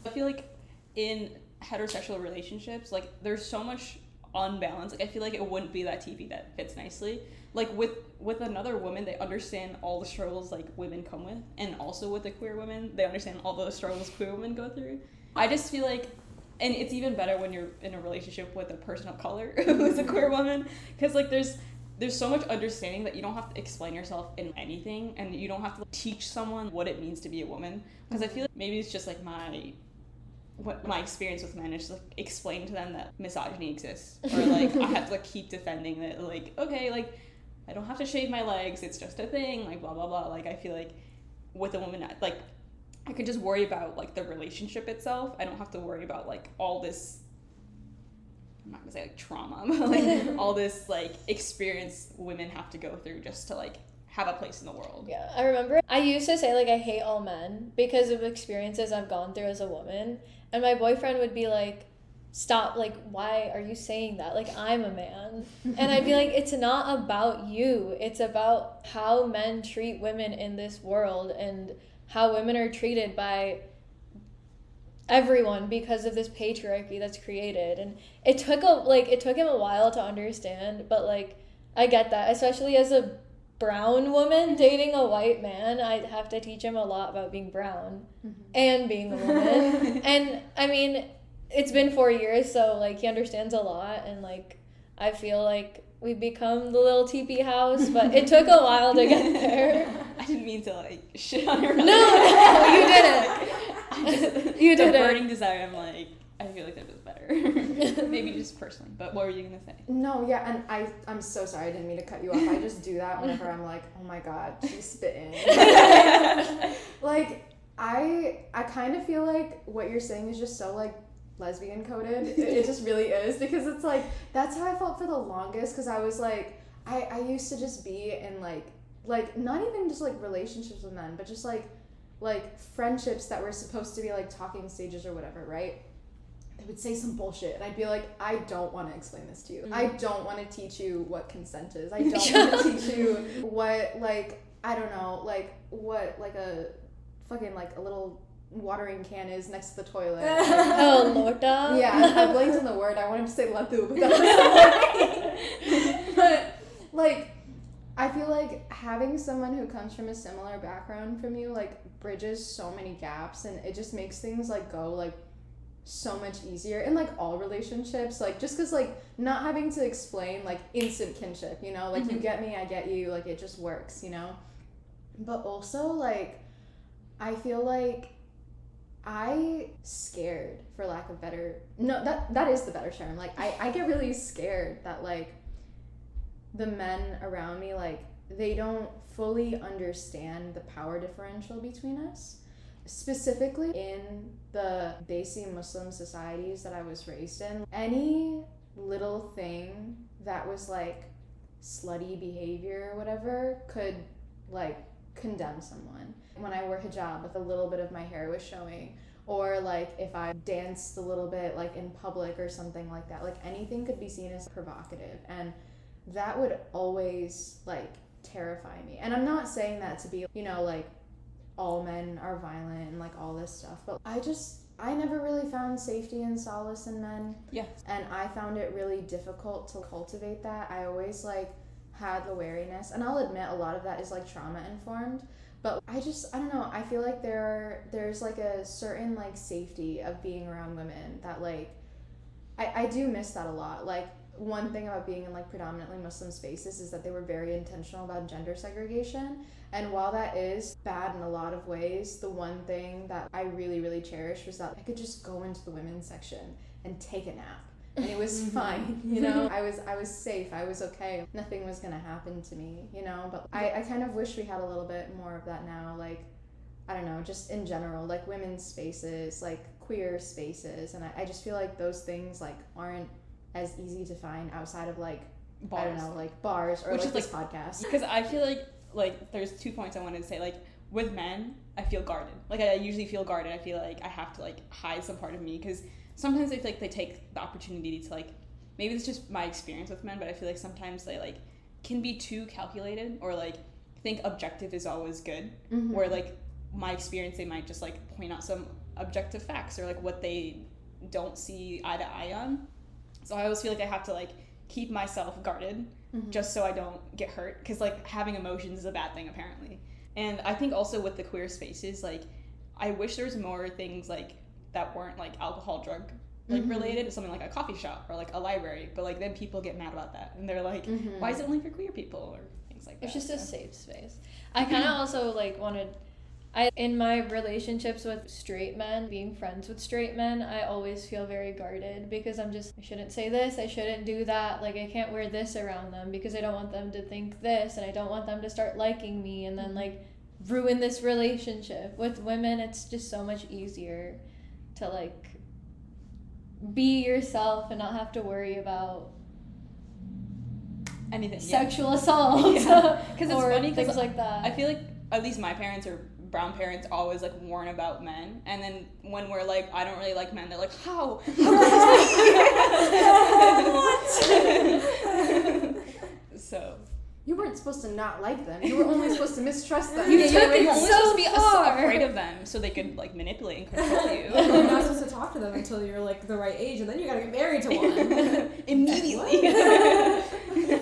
I feel like in heterosexual relationships like there's so much unbalance. Like I feel like it wouldn't be that teepee that fits nicely like with with another woman they understand all the struggles like women come with and also with the queer women they understand all the struggles queer women go through. I just feel like and it's even better when you're in a relationship with a person of color who's a queer woman because like there's there's so much understanding that you don't have to explain yourself in anything and you don't have to teach someone what it means to be a woman. Because i feel like maybe it's just like my what my experience with men is like explain to them that misogyny exists or like i have to like keep defending that like okay like i don't have to shave my legs it's just a thing like blah blah blah like i feel like with a woman like I could just worry about like the relationship itself. I don't have to worry about like all this I'm not gonna say like trauma, but like all this like experience women have to go through just to like have a place in the world. Yeah, I remember I used to say like I hate all men because of experiences I've gone through as a woman, and my boyfriend would be like, "Stop! Like, why are you saying that? Like, I'm a man." And I'd be like, "It's not about you. It's about how men treat women in this world and how women are treated by everyone because of this patriarchy that's created." And it took a like it took him a while to understand, but like I get that, especially as a brown woman dating a white man, I'd have to teach him a lot about being brown mm-hmm. and being a woman. and I mean, it's been four years, so like he understands a lot, and like I feel like we've become the little teepee house, but it took a while to get there. I didn't mean to like shit on your No, no, you didn't. Just, You didn't. burning desire. I'm like, I feel like that was better. Maybe just personally, but what were you gonna say? No, yeah, and I I'm so sorry I didn't mean to cut you off. I just do that whenever I'm like, oh my god, she's spitting. like I I kind of feel like what you're saying is just so like lesbian coded. It, it just really is because it's like that's how I felt for the longest because I was like I I used to just be in like like not even just like relationships with men, but just like like friendships that were supposed to be like talking stages or whatever, right? They would say some bullshit, and I'd be like, I don't want to explain this to you. I mm-hmm. don't want to teach you what consent is. I don't want to teach you what, like, I don't know, like, what, like a fucking, like, a little watering can is next to the toilet. oh, Lota. yeah, I blanked on the word. I wanted to say latu, but that was But, like, I feel like having someone who comes from a similar background from you, like, bridges so many gaps, and it just makes things, like, go, like, so much easier in like all relationships like just because like not having to explain like instant kinship you know like you Mhm. get me i get you like it just works you know but also like i feel like i scared for lack of better no that that is the better term like i i get really scared that like the men around me like they don't fully understand the power differential between us specifically in the Desi Muslim societies that I was raised in, any little thing that was like slutty behavior or whatever could like condemn someone. When I wore hijab, if a little bit of my hair was showing, or like if I danced a little bit like in public or something like that, like anything could be seen as provocative. And that would always like terrify me. And I'm not saying that to be, you know, like all men are violent and like all this stuff, but I just I never really found safety and solace in men Yeah. and I found it really difficult to cultivate that. I always like had the wariness, and I'll admit a lot of that is like trauma informed. But I just I don't know. I feel like there there's like a certain like safety of being around women that like I I do miss that a lot. Like one thing about being in like predominantly Muslim spaces is that they were very intentional about gender segregation. And while that is bad in a lot of ways, the one thing that I really, really cherished was that I could just go into the women's section and take a nap. And it was mm-hmm. fine, you know. I was I was safe. I was okay. Nothing was gonna happen to me, you know. But I, I kind of wish we had a little bit more of that now. Like I don't know, just in general, like women's spaces, like queer spaces, and I, I just feel like those things like aren't as easy to find outside of like I don't know, like bars or Which like is, this podcast. Because I feel like like there's two points I wanted to say. Like with men, I feel guarded. Like I usually feel guarded. I feel like I have to like hide some part of me because sometimes I feel like they take the opportunity to like maybe it's just my experience with men, but I feel like sometimes they like can be too calculated or like think objective is always good. Mhm. Where like my experience, they might just like point out some objective facts or like what they don't see eye to eye on. So I always feel like I have to like keep myself guarded Mhm. just so I don't get hurt because like having emotions is a bad thing apparently. And I think also with the queer spaces, like I wish there was more things like that weren't like alcohol, drug like Mhm. related, something like a coffee shop or like a library. But like then people get mad about that and they're like, Mhm. why is it only for queer people or things like that. It's just a safe space. I kind of also like wanted. I in my relationships with straight men, being friends with straight men, I always feel very guarded because I'm just I shouldn't say this, I shouldn't do that. Like I can't wear this around them because I don't want them to think this, and I don't want them to start liking me, and then like ruin this relationship. With women, it's just so much easier to like be yourself and not have to worry about anything. yeah. sexual assault Yeah. 'Cause it's funny things like that. I feel like at least my parents or brown parents always like warn about men, and then when we're like, I don't really like men, they're like, how? How so You weren't supposed to not like them. You were only supposed to mistrust them. You Yeah, took you're it only so supposed to be far. afraid of them so they could like manipulate and control You're you not supposed to talk to them until you're like the right age, and then you gotta get married to one. immediately.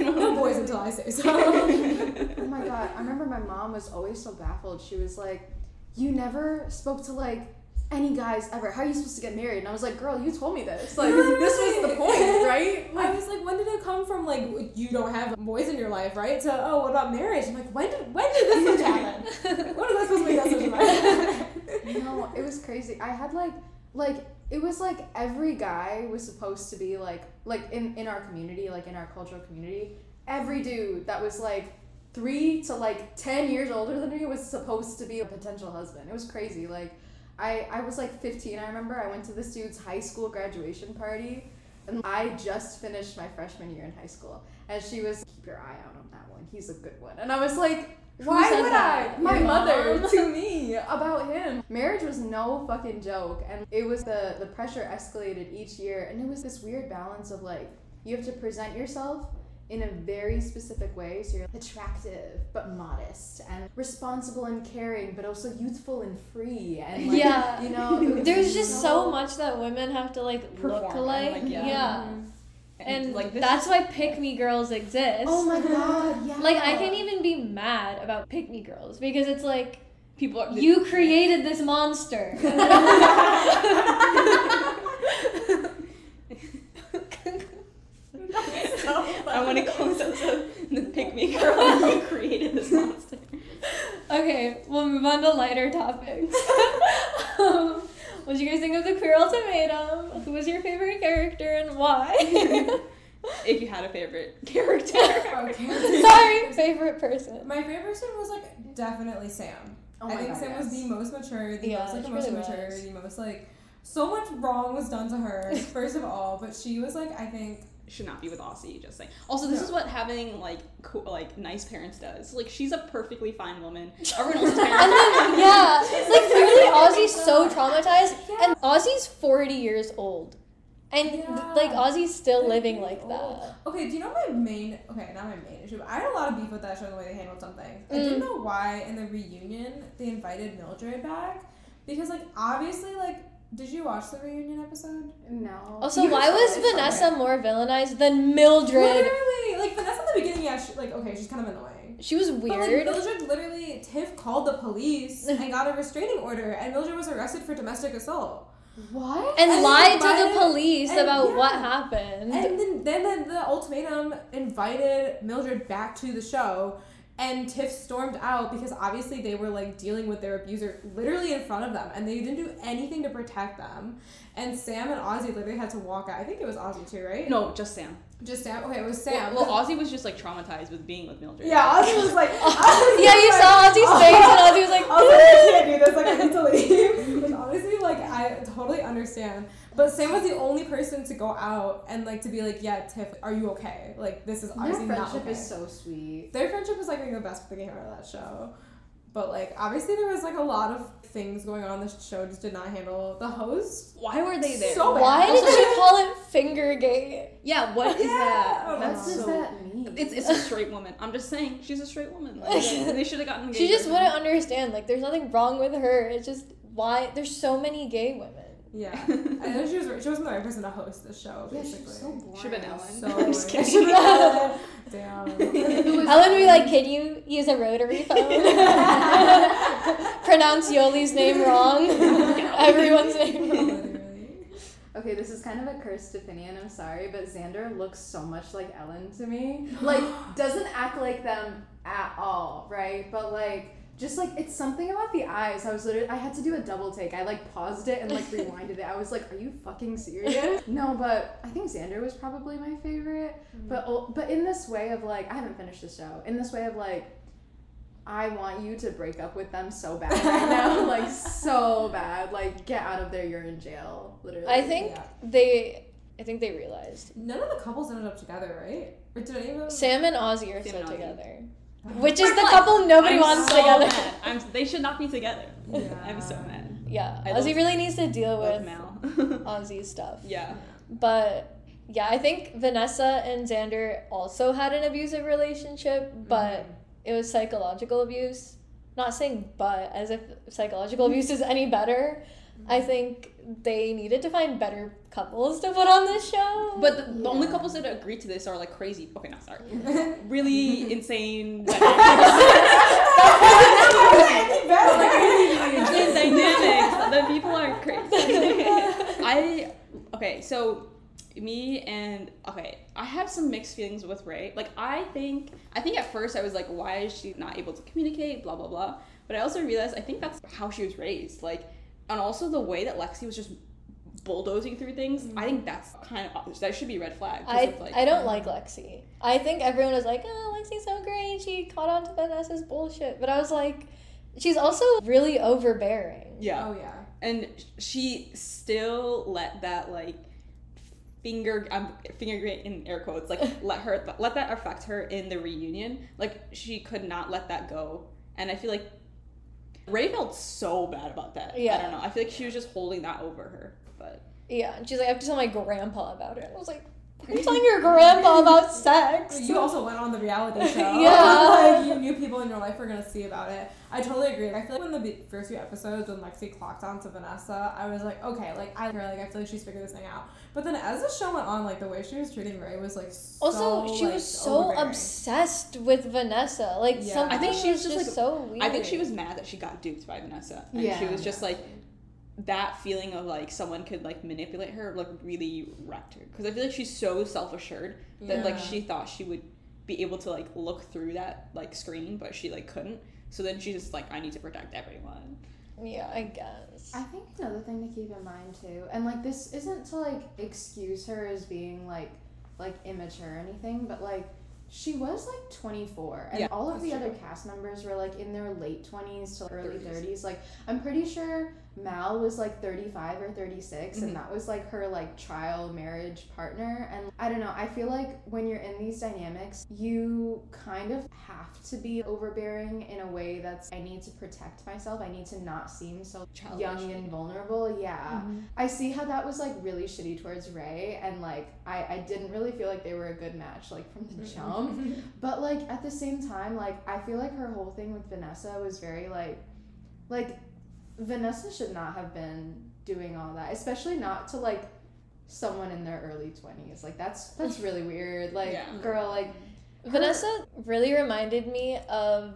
no boys until I say so. Oh my god, I remember my mom was always so baffled. She was like, You never spoke to like any guys ever. How are you supposed to get married? And I was like, Girl, you told me this. Like, this was the point, right? I was like, when did it come from? Like, you don't have boys in your life, right? To oh, what about marriage? I'm like, when did when did this happen? When was I supposed to make that switch in? No, it was crazy. I had like like it was like every guy was supposed to be like like in in our community, like in our cultural community, every dude that was like three to like ten years older than me was supposed to be a potential husband. It was crazy. Like I I was like fifteen. I remember I went to this dude's high school graduation party. And I just finished my freshman year in high school. And she was, keep your eye out on that one. He's a good one. And I was like, why would that? I? My mother to me about him. Marriage was no fucking joke, and it was the the pressure escalated each year, and it was this weird balance of like you have to present yourself in a very specific way, so you're attractive but modest, and responsible and caring, but also youthful and free, and like, Yeah. you know, There's just so much that women have to like look Perform and, like. like, yeah. yeah. And like this that's why pick me girls exist. Oh my god, yeah. Like I can't even be mad about pick me girls because it's like people are you created this monster. I want to close out the, the pick me girl. who created this monster. okay, we'll move on to lighter topics. um, what did you guys think of the Queer Ultimatum? Who was your favorite character and why? If you had a favorite character. Okay. Sorry, favorite person. My favorite person was like definitely Sam. Oh I think God, Sam was the most mature, the Yeah, most like emotionally really mature, was. the most like so much wrong was done to her, first of all, but she was like I think Should not be with Aussie. Just saying. Also, this No. is what having like cool, like nice parents does. Like she's a perfectly fine woman. Everyone else's parents. And then yeah, like clearly Aussie's so traumatized, and Aussie's forty years old, and Yeah. like Aussie's still They're living really like old. that. Okay, do you know my main? Okay, not my main issue, but I had a lot of beef with that show the way they handled something. I Mm. didn't know why in the reunion they invited Mildred back because, like, obviously, like, did you watch the reunion episode? No. Also, You why was Vanessa okay. more villainized than Mildred? Literally, like Vanessa in the beginning, yeah, she, like okay, she's kind of annoying. She was But like weird. Mildred literally, Tiff called the police and got a restraining order, and Mildred was arrested for domestic assault. What? and and lied to the police and about yeah. what happened. And then, then, then the ultimatum invited Mildred back to the show, and Tiff stormed out because obviously they were like dealing with their abuser literally in front of them, and they didn't do anything to protect them. And Sam and Aussie literally had to walk out. I think it was Aussie too, right? no, just Sam. just Sam. Okay, it was Sam. Well, well, Aussie was just like traumatized with being with Mildred. yeah, Aussie was like, yeah, you saw Aussie's face, and Aussie was like, I was like, I can't do this. Like, I need to leave. Which honestly, like, I totally understand. But Sam was the only person to go out and like to be like, yeah, Tiff, are you okay? Like, this is Their obviously not friendship okay. is so sweet. Their friendship was like the best thing I came out of that show. But like obviously there was like a lot of things going on. The show just did not handle the host. Why were they there? So bad. Why did she call it finger gate? yeah, what is Yeah, that? I That's What does so. that mean? It's, it's a straight woman. I'm just saying, she's a straight woman. Like, they should have gotten. a She just wouldn't understand. Like, there's nothing wrong with her. It's just why there's so many gay women. Yeah, I know she was. She wasn't the right person to host the show. yeah, Basically, she's so boring. Should've been Ellen. So I'm just annoying. kidding. Damn. Ellen would be like, "Can you use a rotary phone? Pronounce Yoly's name wrong. Everyone's name wrong." Okay, this is kind of a cursed opinion. I'm sorry, but Xander looks so much like Ellen to me. Like, doesn't act like them at all, right? But like, just like it's something about the eyes. I was literally, I had to do a double take. I like paused it and like rewinded it. I was like, "Are you fucking serious?" No, but I think Xander was probably my favorite. Mm-hmm. But ul- but in this way of like, I haven't finished the show. In this way of like. I want you to break up with them so bad right now, like so bad. Like get out of there, you're in jail, literally. I think Yeah. they, I think they realized None of the couples ended up together, right? Or did any of them? Sam and Aussie are Sam still and Aussie. together, which is the couple nobody I'm wants so together. Mad. I'm, they should not be together. Yeah. I'm so mad. Yeah, I Aussie really needs to deal with Mal. Aussie's stuff. yeah. But yeah, I think Vanessa and Xander also had an abusive relationship, mm-hmm. but it was psychological abuse. Not saying but as if psychological mm-hmm. abuse is any better. Mm-hmm. I think they needed to find better couples to put on this show. But the, the only couples that agree to this are like crazy. Okay, not sorry. Really insane. dynamics. the dynamics. The people are crazy. I okay. So me and okay, I have some mixed feelings with Rae. Like I think I think at first I was like, why is she not able to communicate? Blah blah blah. But I also realized I think that's how she was raised. Like, and also the way that Lexi was just bulldozing through things. I think mm. that's kind of that should be a red flag. I, of, like, I don't like Lexi. I think everyone was like, oh, Lexi's so great. She caught on to Vanessa's bullshit. But I was like, she's also really overbearing. Yeah. Oh yeah. and she still let that like finger I'm finger gate in air quotes like let her let that affect her in the reunion like she could not let that go and I feel like Rae felt so bad about that Yeah. I don't know I feel like she was just holding that over her but Yeah, and she's like, I have to tell my grandpa about it. I was like, why are you telling your grandpa about sex? You also went on the reality show. Yeah. like you knew people in your life were gonna see about it. I totally agree. I feel like when the first few episodes when Lexi clocked on to Vanessa, I was like, okay, like I her, like I feel like she's figured this thing out. But then as the show went on, like the way she was treating Rae was like so, Also, she like, was so obsessed with Vanessa. Like Yeah. something I think she was was just, just like- so weird. I think she was mad that she got duped by Vanessa and she was just like that feeling of like someone could like manipulate her like really wrecked her because I feel like she's so self assured that like she thought she would be able to like look through that like screen but she like couldn't so then she's just like I need to protect everyone Yeah, I guess. I think another thing to keep in mind too, and like this isn't to like excuse her as being like like immature or anything, but like she was like 24 and Yeah, all of the true. other cast members were like in their late 20s to early 30s. 30s like i'm pretty sure mal was like 35 or 36 Mhm. and that was like her like trial marriage partner and i don't know i feel like when you're in these dynamics you kind of have to be overbearing in a way that's i need to protect myself i need to not seem so Childish. young and vulnerable yeah Mm-hmm. I see how that was like really shitty towards Rae, and like I, I didn't really feel like they were a good match like from the jump. But like at the same time, like I feel like her whole thing with Vanessa was very like, like Vanessa should not have been doing all that, especially not to like someone in their early twenties. Like that's that's really weird. Like Yeah. girl, like Vanessa really reminded me of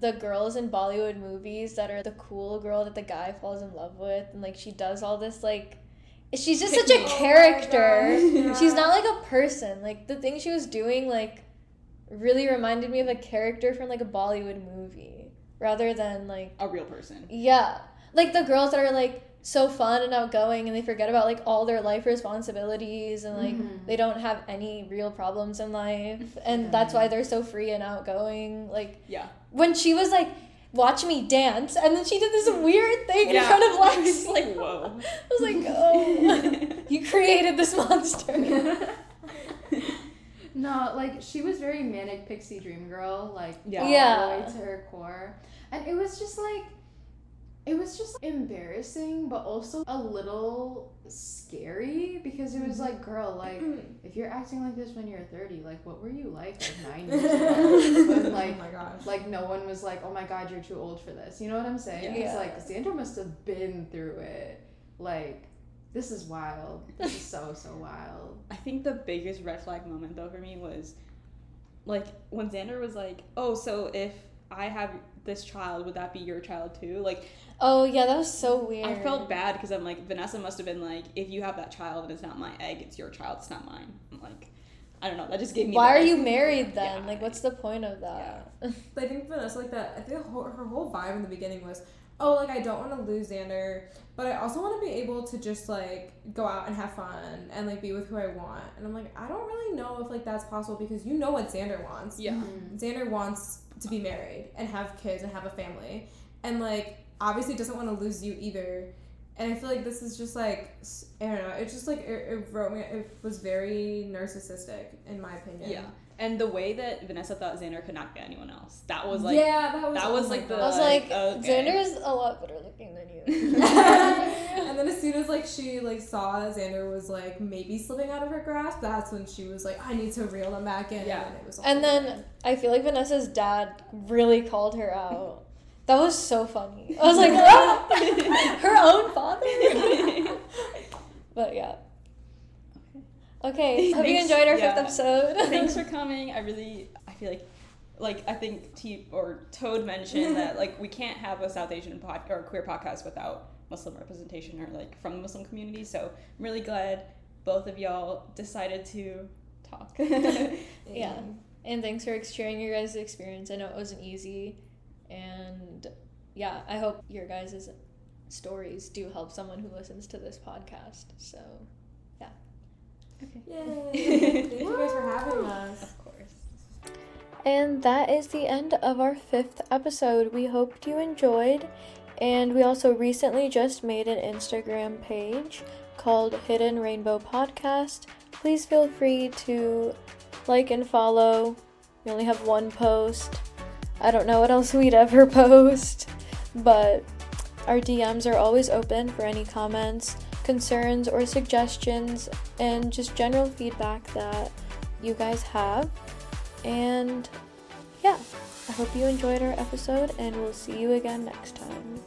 the girls in Bollywood movies that are the cool girl that the guy falls in love with, and like she does all this like. She's just such a character. Oh my gosh, She's not like a person. Like the thing she was doing, like, really reminded me of a character from like a Bollywood movie, rather than like a real person yeah, like the girls that are like so fun and outgoing, and they forget about like all their life responsibilities, and like Mhm. they don't have any real problems in life, and that's why they're so free and outgoing. Like yeah when she was like. Watch me dance, and then she did this weird thing in front of Lex. like whoa I was like, oh, you created this monster. No, No, like she was very manic pixie dream girl, like Yeah. all Yeah. the way to her core, and it was just like, it was just embarrassing, but also a little scary because it was mm-hmm. like, girl, like if you're acting like this when you're 30, like what were you like like nine years ago when like oh my gosh. like no one was like, oh my god, you're too old for this. You know what I'm saying? Yeah. It's Yeah. like Sandra must have been through it. Like this is wild. This is so so wild. I think the biggest red flag moment though for me was like when Xander was like, "Oh, so if I have this child, would that be your child too?" Like Oh yeah, that was so weird. I felt bad because I'm like Vanessa must have been like, "If you have that child and it's not my egg, it's your child, it's not mine." I'm like, I don't know. That just gave me. Why the- are you married then? Yeah. Like, what's the point of that? I think Vanessa like that. I think her her whole vibe in the beginning was, oh, like I don't want to lose Xander, but I also want to be able to just like go out and have fun and like be with who I want. And I'm like, I don't really know if like that's possible because you know what Xander wants. Yeah. Mm-hmm. Xander wants to be married and have kids and have a family, and like obviously doesn't want to lose you either. And I feel like this is just like I don't know. It's just like it, it wrote me. It was very narcissistic in my opinion. Yeah. And the way that Vanessa thought Xander could not get anyone else, that was like yeah, that was that was my like the- I was like, okay. Xander is a lot better looking than you. and then as soon as like she like saw that Xander was like maybe slipping out of her grasp, that's when she was like, I need to reel him back in. Yeah. And it was all and then good. I feel like Vanessa's dad really called her out. That was so funny. I was like, "Ah, her own father. but yeah. Okay. Hope you enjoyed our yeah. fifth episode. Thanks for coming. I really, I feel like, like I think T or Toad mentioned that like we can't have a South Asian pod or queer podcast without Muslim representation or like from the Muslim community. So I'm really glad both of y'all decided to talk. yeah. And thanks for sharing your guys' experience. I know it wasn't easy. And yeah, I hope your guys' stories do help someone who listens to this podcast. So, Yay. Thank you guys for having us. of course. and that is the end of our fifth episode. We hoped you enjoyed. And we also recently just made an Instagram page called Hidden Rainbow Podcast. Please feel free to like and follow. We only have one post. I don't know what else we'd ever post, but our DMs are always open for any comments, concerns, or suggestions, and just general feedback that you guys have. And yeah, I hope you enjoyed our episode, and we'll see you again next time.